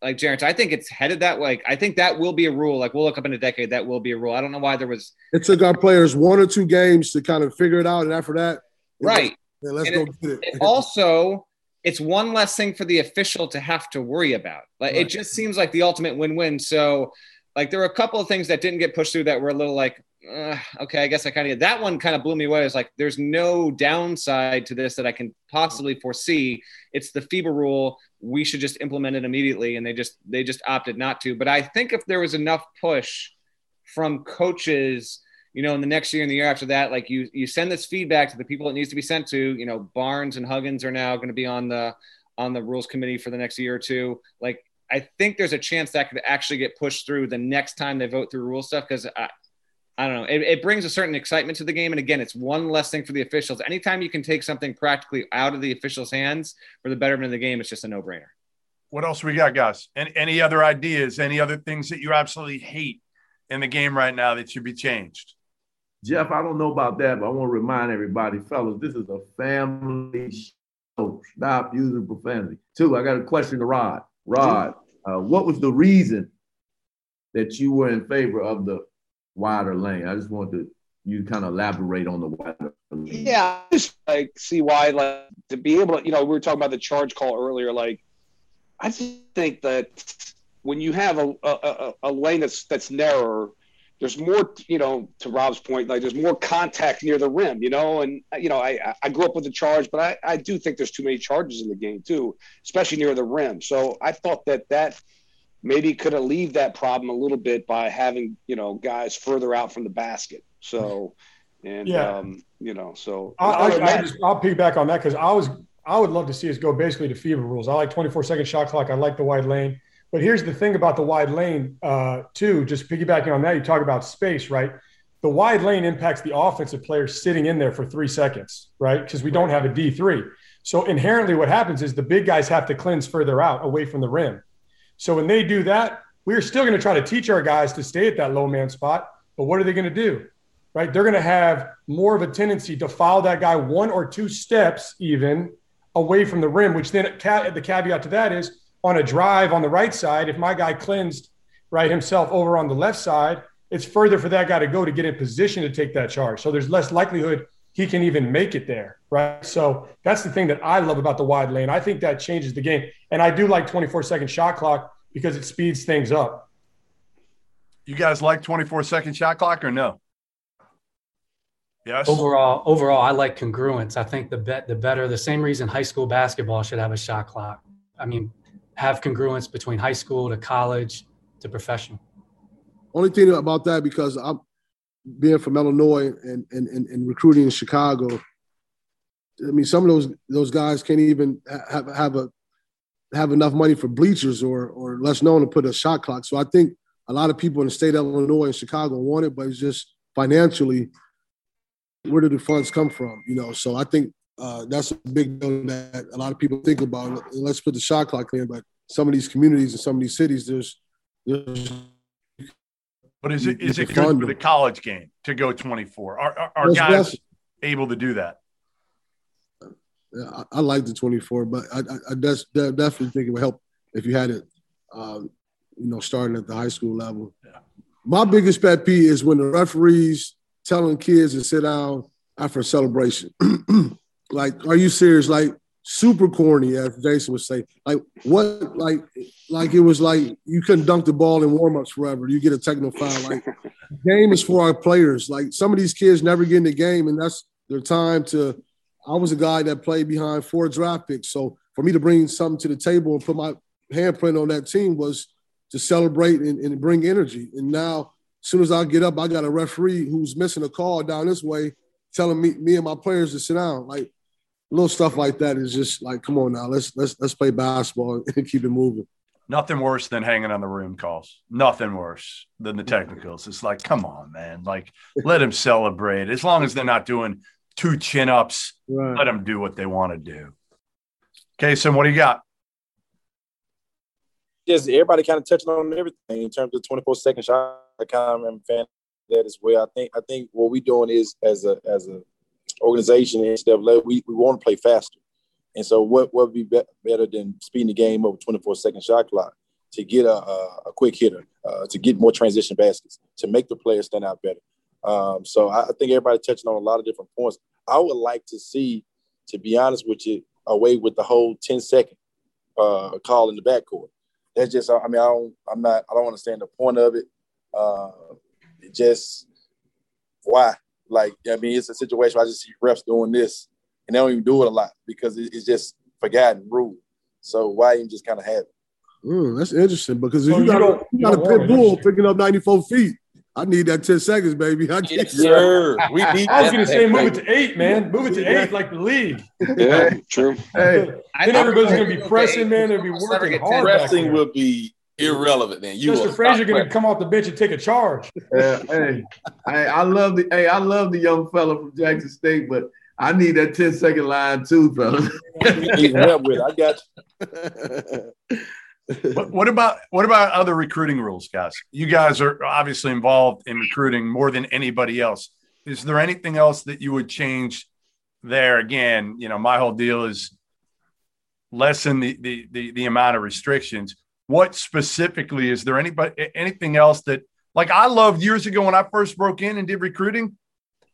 like Jared, I think it's headed that way. I think that will be a rule. Like we'll look up in a decade, that will be a rule. I don't know why there was. It took our players one or two games to kind of figure it out. And after that, right. Yeah, let's and go it, get it. it also, it's one less thing for the official to have to worry about. Like right. it just seems like the ultimate win-win. So like there were a couple of things that didn't get pushed through that were a little like uh, okay i guess i kind of that one kind of blew me away. It's like there's no downside to this that i can possibly foresee. It's the fiba rule. We should just implement it immediately and they just they just opted not to. But i think if there was enough push from coaches you know in the next year and the year after that like you you send this feedback to the people it needs to be sent to you know barnes and huggins are now going to be on the on the rules committee for the next year or two. Like I think there's a chance that could actually get pushed through the next time they vote through rule stuff because I, I don't know. It, it, brings a certain excitement to the game. And again, it's one less thing for the officials. Anytime you can take something practically out of the officials' hands for the betterment of the game, it's just a no brainer. What else we got, guys? Any, any other ideas? Any other things that you absolutely hate in the game right now that should be changed? Jeff, I don't know about that, but I want to remind everybody, fellas, this is a family show. Stop using profanity. Two, I got a question to Rod. Rod, uh, what was the reason that you were in favor of the wider lane? I just want to you kind of elaborate on the wider lane. Yeah, I just like see why like to be able to, you know, we were talking about the charge call earlier. Like, I just think that when you have a, a, a lane that's that's narrower, there's more, you know, to Rob's point, like there's more contact near the rim, you know, and you know, I I grew up with the charge, but I, I do think there's too many charges in the game too, especially near the rim. So I thought that that maybe could have leave that problem a little bit by having you know guys further out from the basket. So and yeah. um, you know, so I, I, I just, I'll piggyback on that because I was I would love to see us go basically to FIBA rules. I like 24 second shot clock. I like the wide lane. But here's the thing about the wide lane, uh, too. Just piggybacking on that, you talk about space, right? The wide lane impacts the offensive players sitting in there for three seconds, right? Because we don't have a D3. So inherently, what happens is the big guys have to cleanse further out away from the rim. So when they do that, we're still going to try to teach our guys to stay at that low man spot. But what are they going to do? Right? They're going to have more of a tendency to follow that guy one or two steps even away from the rim, which then the caveat to that is on a drive on the right side, if my guy cleansed right himself over on the left side, it's further for that guy to go to get in position to take that charge. So there's less likelihood he can even make it there, right? So that's the thing that I love about the wide lane. I think that changes the game. And I do like 24 second shot clock because it speeds things up. You guys like 24 second shot clock or no? Yes. Overall, overall, I like congruence. I think the bet the better. The same reason high school basketball should have a shot clock. I mean, have congruence between high school to college to professional. Only thing about that because I'm being from Illinois and and, and, and recruiting in Chicago. I mean, some of those those guys can't even have have a have enough money for bleachers or or less known to put a shot clock. So I think a lot of people in the state of Illinois and Chicago want it, but it's just financially, where do the funds come from? You know, so I think uh, that's a big deal that a lot of people think about. Let's put the shot clock in, but some of these communities and some of these cities, there's, there's but is it is it good for the college game to go 24? Are, are, are guys able to do that? I, I like the 24, but I, I, I definitely think it would help if you had it, um, you know, starting at the high school level. Yeah. My biggest pet peeve is when the referees telling kids to sit down after a celebration. like, are you serious? Like, super corny, as Jason would say. Like, what? Like, like it was like you couldn't dunk the ball in warmups forever. You get a technical foul. Like, game is for our players. Like, some of these kids never get in the game, and that's their time to I was a guy that played behind four draft picks. So for me to bring something to the table and put my handprint on that team was to celebrate and, and bring energy. And now, as soon as I get up, I got a referee who's missing a call down this way, telling me me and my players to sit down. Like little stuff like that is just like, come on now, let's let's let's play basketball and keep it moving. Nothing worse than hanging on the room calls. Nothing worse than the technicals. It's like, come on, man. Like, let them celebrate. As long as they're not doing two chin ups. Right. Let them do what they want to do. Okay, so what do you got? Just everybody kind of touching on everything in terms of 24 second shot. I kind of am fan that as well. I think I think what we're doing is as a as a organization in NCAA, we, we want to play faster. And so what, what would be, be better than speeding the game over 24 second shot clock to get a, a, a quick hitter, uh, to get more transition baskets, to make the player stand out better. Um, so I, I think everybody touching on a lot of different points. I would like to see, to be honest with you, away with the whole 10 second uh, call in the backcourt. That's just, I mean, I don't, I'm not, I don't understand the point of it. Uh, it just, why? Like, I mean, it's a situation where I just see refs doing this and they don't even do it a lot because it's just forgotten rule. So why even just kind of have it? Mm, that's interesting because if you, got, a, you got a pit bull picking up 94 feet, I need that 10 seconds, baby. I yes, sir. We need I was going to say move it to eight, man. Move it to eight like the league. Yeah, true. Hey, then everybody's going to be pressing, man. They'll be working hard. Pressing will be irrelevant then. You Mr. Frazier going to come off the bench and take a charge. Yeah, hey, I, I love the hey, I love the young fella from Jackson State, but I need that 10 second line too, fella. I got you what, what about what about other recruiting rules, guys? You guys are obviously involved in recruiting more than anybody else. Is there anything else that you would change there? Again, you know, my whole deal is lessen the the the, the amount of restrictions. What specifically is there anybody anything else that like I loved years ago when I first broke in and did recruiting?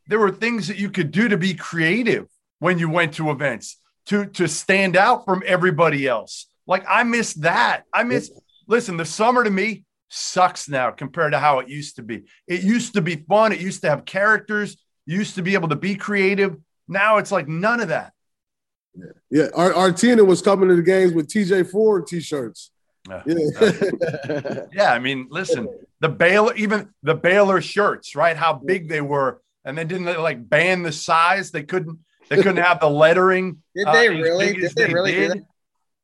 There were things that you could do to be creative when you went to events to to stand out from everybody else like I miss that. I miss. Listen, the summer to me sucks now compared to how it used to be. It used to be fun. It used to have characters. You used to be able to be creative. Now it's like none of that. Yeah, yeah. Our, Artina was coming to the games with TJ Ford t-shirts. Yeah. Yeah. yeah, I mean, listen, the Baylor, even the Baylor shirts, right? How big they were, and then didn't they like ban the size? They couldn't. They couldn't have the lettering. Did they uh, really? Did they, they really? Did.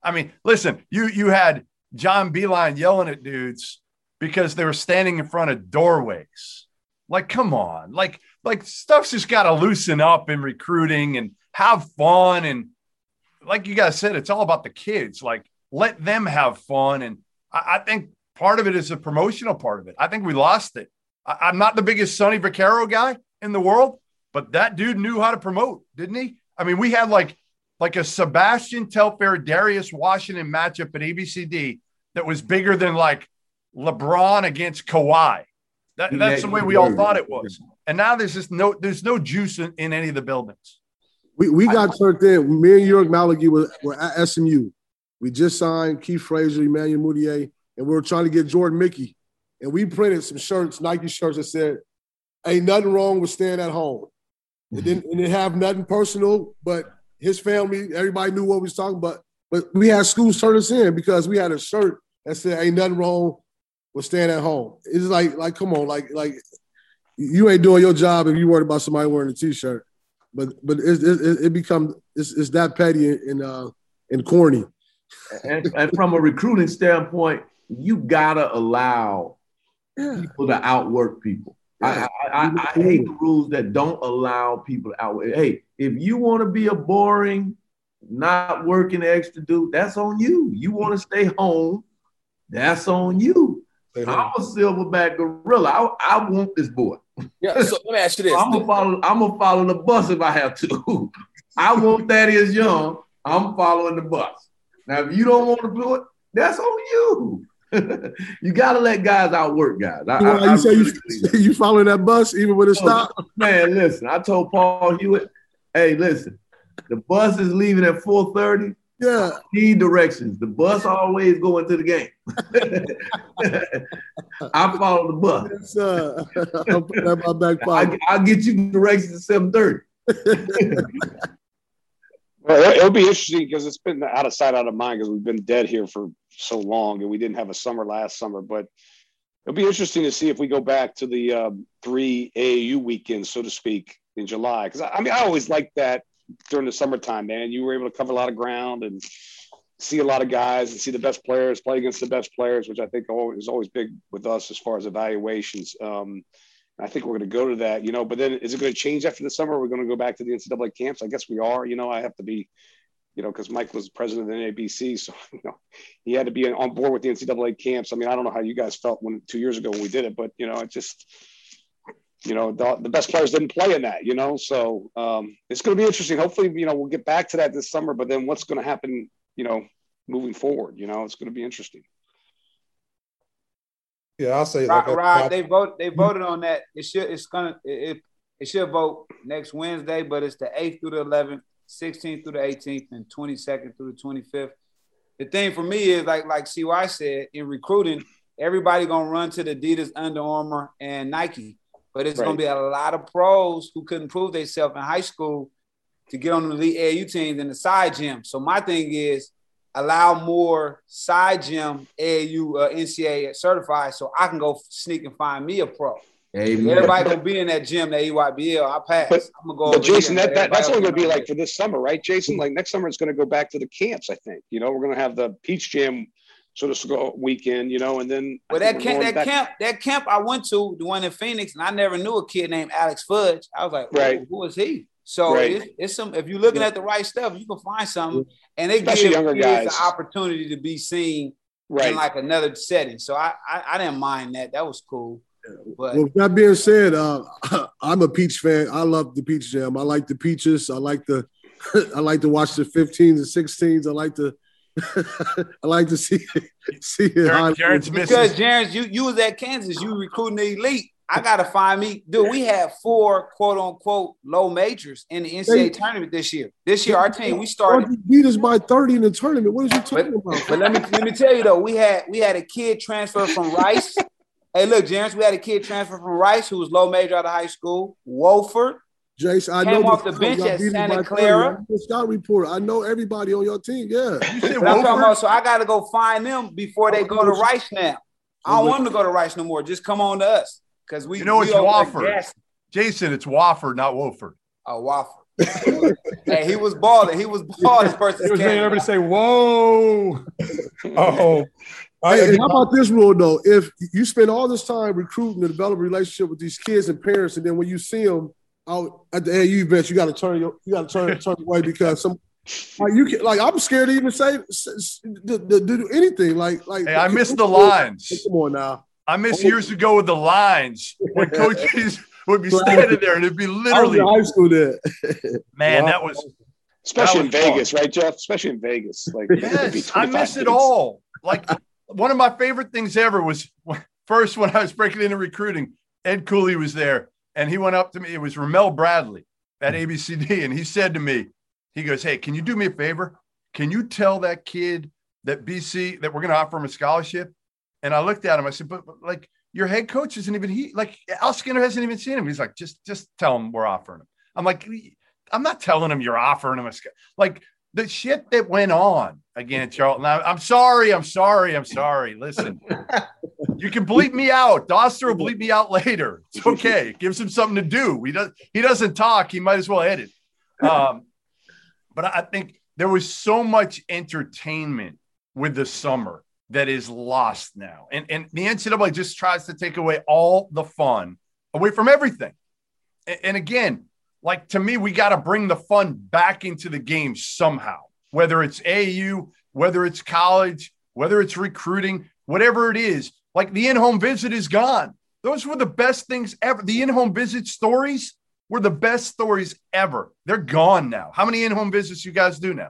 I mean, listen, you you had John Beilein yelling at dudes because they were standing in front of doorways. Like, come on, like like stuff's just got to loosen up in recruiting and have fun and like you guys said, it's all about the kids. Like, let them have fun. And I, I think part of it is the promotional part of it. I think we lost it. I, am not the biggest Sonny Vaccaro guy in the world, but that dude knew how to promote, didn't he? I mean, we had like like a Sebastian Telfair Darius Washington matchup at ABCD that was bigger than like LeBron against Kawhi. That, that's the way we all thought it was. And now there's just no there's no juice in, in any of the buildings. We, we got turned in. Me and Ulric Maligi were, were at SMU. We just signed Keith Frazier, Emmanuel Mudiay, and we were trying to get Jordan Mickey. And we printed some shirts, Nike shirts that said, Ain't nothing wrong with staying at home. It didn't, it didn't have nothing personal, but his family, everybody knew what we was talking about. But we had schools turn us in because we had a shirt that said "Ain't nothing wrong with staying at home." It's like, like, come on, like, like you ain't doing your job if you worried about somebody wearing a t-shirt. But but it it, it becomes it's, it's that petty and uh and corny. And, and from a recruiting standpoint, you gotta allow people to outwork people. I, I, I, I, hate the rules that don't allow people to outwork. Hey, if you want to be a boring, not working extra dude, that's on you. You want to stay home, that's on you. I'm a silverback gorilla. I, I want this boy. Yeah. So let me ask you this: I'm gonna follow. I'm gonna follow the bus if I have to. I want Thaddeus Young. I'm following the bus. Now, if you don't want to do it, that's on you. you got to let guys outwork guys. I, I, you I say really you, you following that bus even when it stopped? Man, listen, I told Paul Hewitt, hey, listen, the bus is leaving at 4:30. Yeah. Need directions. The bus always going to the game. I follow the bus. Yes, sir. I'll put that in my back pocket. I, will get you directions at 7:30. Well, it'll be interesting because it's been out of sight, out of mind because we've been dead here for so long and we didn't have a summer last summer. But it'll be interesting to see if we go back to the um, three AAU weekends, so to speak, in July. Because I, I mean, I always liked that during the summertime, man. You were able to cover a lot of ground and see a lot of guys and see the best players play against the best players, which I think is always big with us as far as evaluations. Um, I think we're going to go to that, you know. But then, is it going to change after the summer? We're going to go back to the NCAA camps. I guess we are. You know, I have to be, you know, because Mike was president of the NABC, so you know, he had to be on board with the NCAA camps. I mean, I don't know how you guys felt when two years ago when we did it, but you know, it just you know the, the, best players didn't play in that you know so um, it's going to be interesting hopefully you know we'll get back to that this summer but then what's going to happen you know moving forward you know it's going to be interesting yeah i'll say Rod, like Rod they vote they voted on that it should it's gonna it, it should vote next wednesday but it's the 8th through the 11th 16th through the 18th and 22nd through the 25th the thing for me is like like cy said in recruiting everybody gonna run to the adidas under armour and nike but it's right. going to be a lot of pros who couldn't prove themselves in high school to get on the elite AU teams in the side gym. So my thing is allow more side gym AAU uh, NCAA certified so I can go sneak and find me a pro. Amen. Everybody gonna be in that gym, the EYBL. I pass. But, I'm gonna go. But Jason, that, that that's only gonna be like for this summer, right, Jason? Like next summer, it's gonna go back to the camps. I think. You know, we're gonna have the Peach Jam sort of go weekend, you know, and then. Well, that camp, that back. camp, that camp I went to, the one in Phoenix, and I never knew a kid named Alex Fudge. I was like, right, who is he? So right. it's, it's, some. If you're looking at the right stuff, you can find something, and it gives younger guys the opportunity to be seen right. in like another setting. So I, I, I didn't mind that. That was cool. But well, that being said, uh, I'm a peach fan. I love the peach jam. I like the peaches. I like the I like to watch the 15s and 16s. I like to I like to see see it. Jerrance because Jerrance, you you was at Kansas, you recruiting the elite. I gotta find me, dude. We had four quote unquote low majors in the NCAA hey, tournament this year. This year, our team we started beat us by thirty in the tournament. What are you talking but, about? But let me let me tell you though, we had we had a kid transfer from Rice. hey, look, James, we had a kid transfer from Rice who was low major out of high school. Wolford. Jace, I Came know off the bench at Santa Clara. Scout report. I know everybody on your team. Yeah. about, so I got to go find them before they oh, go to Rice now. I don't want them to go to Rice no more. Just come on to us because we. You know, it's Wofford. Jason, it's Wofford, not Wolford. Oh, Wofford. hey, he was balling. He was balling. Person, he was making everybody say, "Whoa!" oh. Hey, how about this rule though? If you spend all this time recruiting and develop a relationship with these kids and parents, and then when you see them out at the AU events, you got to turn your, you got to turn turn away because some like you can like I'm scared to even say to, to, do anything like like. Hey, I miss the lines. Come on now. I miss oh. years ago with the lines when coaches would be standing there and it'd be literally I was in high school there. Man, that was especially that was in Vegas, fun. right, Jeff? Especially in Vegas. Like yes, I miss it all. Like one of my favorite things ever was first when I was breaking into recruiting. Ed Cooley was there and he went up to me. It was Ramel Bradley at ABCD, and he said to me, he goes, "Hey, can you do me a favor? Can you tell that kid that BC that we're going to offer him a scholarship?" And I looked at him. I said, "But, but like your head coach isn't even he. Like Al Skinner hasn't even seen him." He's like, "Just just tell him we're offering him." I'm like, "I'm not telling him you're offering him a like." the shit that went on against Charlton. I'm sorry. I'm sorry. I'm sorry. Listen, you can bleep me out. Dauster will bleep me out later. It's okay. It gives him something to do. He does. He doesn't talk. He might as well edit. Um, but I think there was so much entertainment with the summer that is lost now, and and the NCAA just tries to take away all the fun away from everything. and, and again, like to me, we got to bring the fun back into the game somehow, whether it's AU, whether it's college, whether it's recruiting, whatever it is. Like the in home visit is gone. Those were the best things ever. The in home visit stories were the best stories ever. They're gone now. How many in-home visits you guys do now?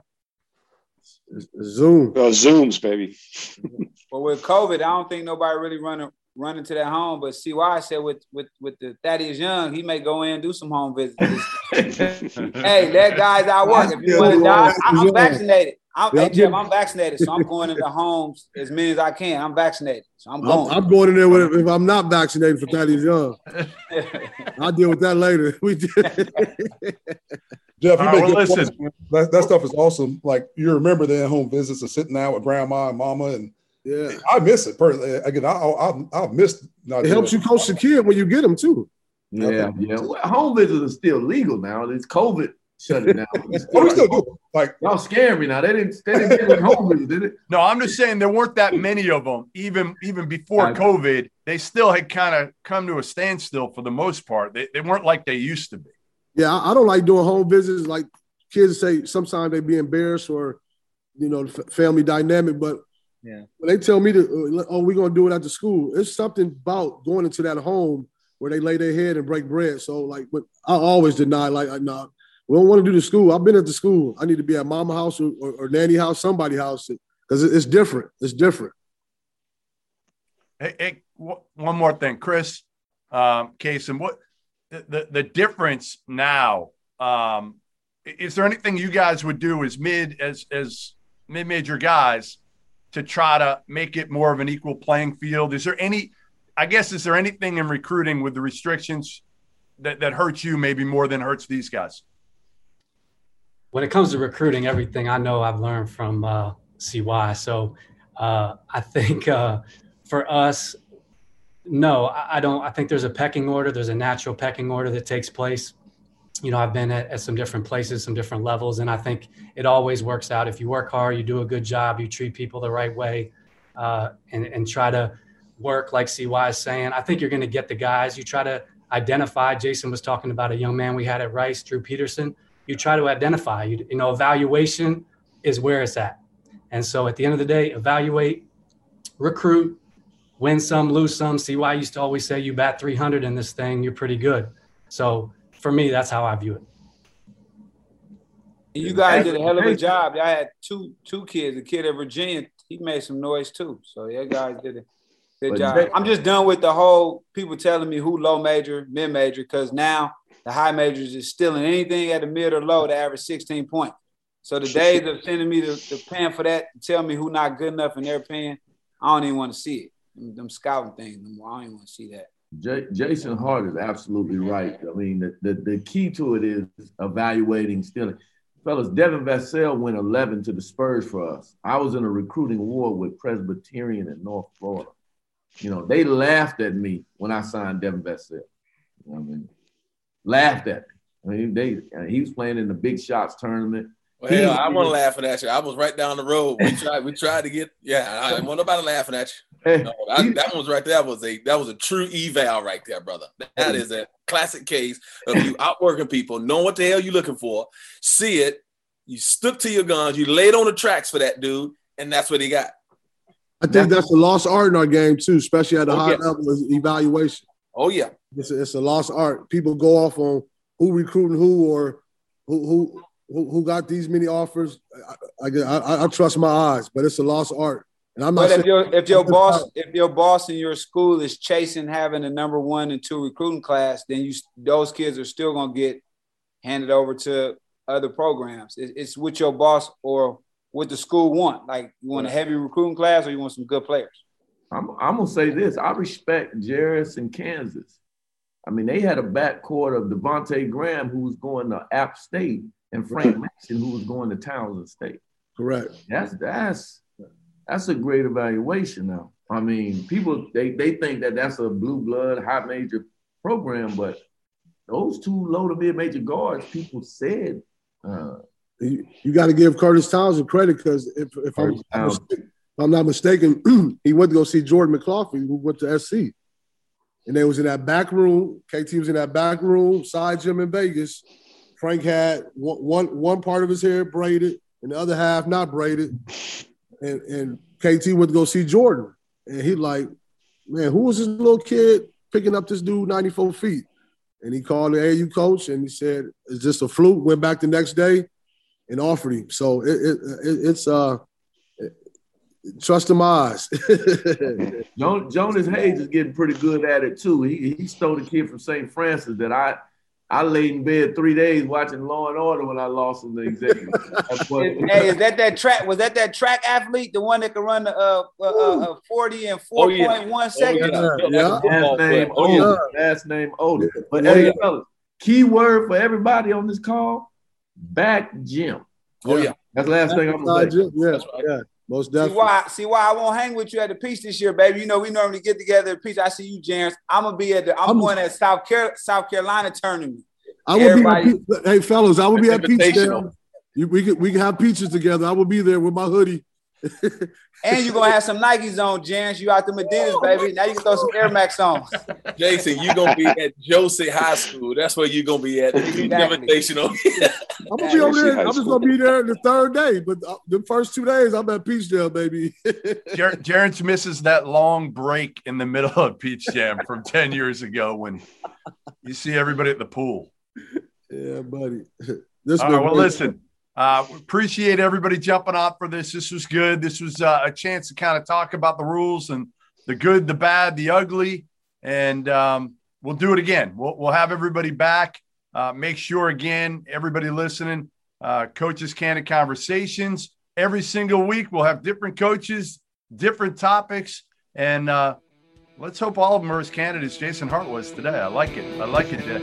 Zoom. Oh, Zooms, baby. But with COVID, I don't think nobody really running running to that home. But CY I said with with with the Thaddeus Young, he may go in and do some home visits. hey, that guy's out work. If you want to die, I, am vaccinated. I'm, hey, Jim, I'm vaccinated, so I'm going into homes as many as I can. I'm vaccinated, so I'm going. I'm, I'm going in there with if I'm not vaccinated for Thaddeus Young. I'll deal with that later. We did. Jeff, you All right, make well, good listen. points. That, that stuff is awesome. Like you remember the in-home visits and sitting down with grandma and mama, and yeah, I miss it personally. Again, I I I miss not It helps you coach the kid when you get them too. Yeah, yeah. Well, home visits are still legal now. It's COVID shut it down. Oh, we still do it. Like y'all scaring me now. They didn't. They didn't give us home visits, did it? No, I'm just saying there weren't that many of them. Even even before Right. COVID, they still had kind of come to a standstill for the most part. They, they weren't like they used to be. Yeah, I, I don't like doing home visits. Like kids say, sometimes they be embarrassed or you know, the f- family dynamic. But Yeah. when they tell me to, uh, oh, we're gonna do it after school, it's something about going into that home where they lay their head and break bread. So like, but I always deny like, uh, nah, we don't want to do the school. I've been at the school. I need to be at mama house or, or, or nanny house, somebody house, because it's different. It's different. Hey, hey wh- one more thing, Chris, um, Kason, what the, the, difference now? Um, is there anything you guys would do as mid as as mid major guys to try to make it more of an equal playing field? Is there any? I guess is there anything in recruiting with the restrictions that that hurts you maybe more than hurts these guys? when it comes to recruiting, everything I know I've learned from uh, CY. So uh, I think uh, for us, no, I don't. I think there's a pecking order. There's a natural pecking order that takes place. You know, I've been at, at some different places, some different levels, and I think it always works out. If you work hard, you do a good job, you treat people the right way, uh, and, and try to work like CY is saying. I think you're going to get the guys. You try to identify. Jason was talking about a young man we had at Rice, Drew Peterson you try to identify you, you know evaluation is where it's at and so at the end of the day evaluate recruit win some lose some CY i used to always say you bat 300 in this thing you're pretty good so for me that's how i view it you guys did a hell of a job. I had two two kids. A kid at Virginia, he made some noise too. So yeah, guys did a good job. I'm just done with the whole people telling me who low major, mid major, because now the high majors is stealing anything at the mid or low to average 16 points. So the days of sending me the, the pen for that, to tell me who not good enough in their opinion, I don't even want to see it. Them, them scouting things, no more. I don't even want to see that. J- Jason Hart is absolutely right. I mean, the, the, the key to it is evaluating stealing. Fellas, Devin Vassell went 11 to the Spurs for us. I was in a recruiting war with Presbyterian in North Florida. You know, they laughed at me when I signed Devin Vassell. You know what I mean? Laughed at me. I mean, they uh, he was playing in the Big Shots tournament. Well, hell, I wasn't laughing at you. I was right down the road. We tried. We tried to get. Yeah, I didn't want nobody laughing at you. No, I, that one was right there. That was a that was a true eval right there, brother. That mm. is a classic case of you outworking people, knowing what the hell you're looking for, see it, you stuck to your guns, you laid on the tracks for that dude, and that's what he got. I think that's a lost art in our game too, especially at the Oh, high yeah. level is evaluation. Oh yeah, It's a, it's a lost art. People go off on who recruiting who or who who who, who got these many offers. I, I, I, I trust my eyes, but it's a lost art. And I'm not But if your if your boss if your boss in your school is chasing having a number one and two recruiting class, then you those kids are still gonna get handed over to other programs. It, it's what your boss or what the school want. Like you want a heavy recruiting class or you want some good players. I'm, I'm gonna say this. I respect Jerrance in Kansas. I mean, they had a backcourt of Devonte Graham, who was going to App State, and Frank Mason, who was going to Towson State. correct. That's that's that's a great evaluation. Now, I mean, people they they think that that's a blue blood high major program, but those two low to mid major guards, people said. Uh, You, you got to give Kurtis Townsend credit because if, if, I'm, if I'm not mistaken, he went to go see Jordan McLaughlin, who went to SC. And they was in that back room. KT was in that back room, side gym in Vegas. Frank had one, one, one part of his hair braided and the other half not braided. And, and KT went to go see Jordan. And he like, man, who was this little kid picking up this dude 94 feet? and he called the AU coach and he said, "Is this a fluke?" Went back the next day and offered him. So it, it, it it's uh trust him eyes. Jonas Hayes is getting pretty good at it too. He he stole the kid from St. Francis that I I laid in bed three days watching Law and Order when I lost in the executive. hey, is that that track? Was that that track athlete, the one that could run the uh, uh, uh forty and four point oh, yeah. one seconds? Oh, yeah. yeah. Last name oh, Yeah. Last name Odom. But hey, fellas, key word for everybody on this call: back gym. Oh yeah, that's the last back thing I'm gonna say. Yeah, right. yeah. Most definitely. See why? See why I won't hang with you at the Peach this year, baby. You know we normally get together at Peach. I see you, James. I'm gonna be at the. I'm, I'm going at South Car- South Carolina tournament. I will Everybody, be. At, hey, fellas, I will be at Peach. We can we can have peaches together. I will be there with my hoodie. And you're gonna have some Nikes on, Jans. You out the Medinas, baby. Now you can throw some Air Max on. Jason, you're gonna be at Joseph High School. That's where you're gonna be at. Exactly. Invitational. I'm gonna be over there. I'm just gonna be there the third day, but uh, the first two days I'm at Peach Jam, baby. Jared misses that long break in the middle of Peach Jam from 10 years ago when you see everybody at the pool. Yeah, buddy. This All right, well, listen. Uh, appreciate everybody jumping on for this. This was good. This was uh, a chance to kind of talk about the rules and the good, the bad, the ugly, and um, we'll do it again. We'll, we'll have everybody back. Uh, make sure again, everybody listening, uh, coaches candid conversations every single week. We'll have different coaches, different topics, and uh, let's hope all of them are as candid as Jason Hart was today. I like it. I like it, Jay.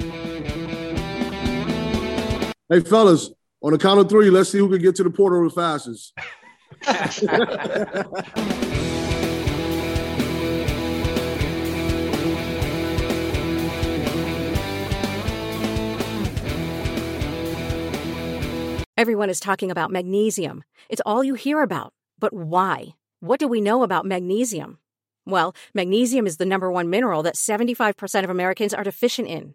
Hey, fellas, on the count of three, let's see who can get to the portal the fastest. Everyone is talking about magnesium. It's all you hear about. But why? What do we know about magnesium? Well, magnesium is the number one mineral that 75% of Americans are deficient in.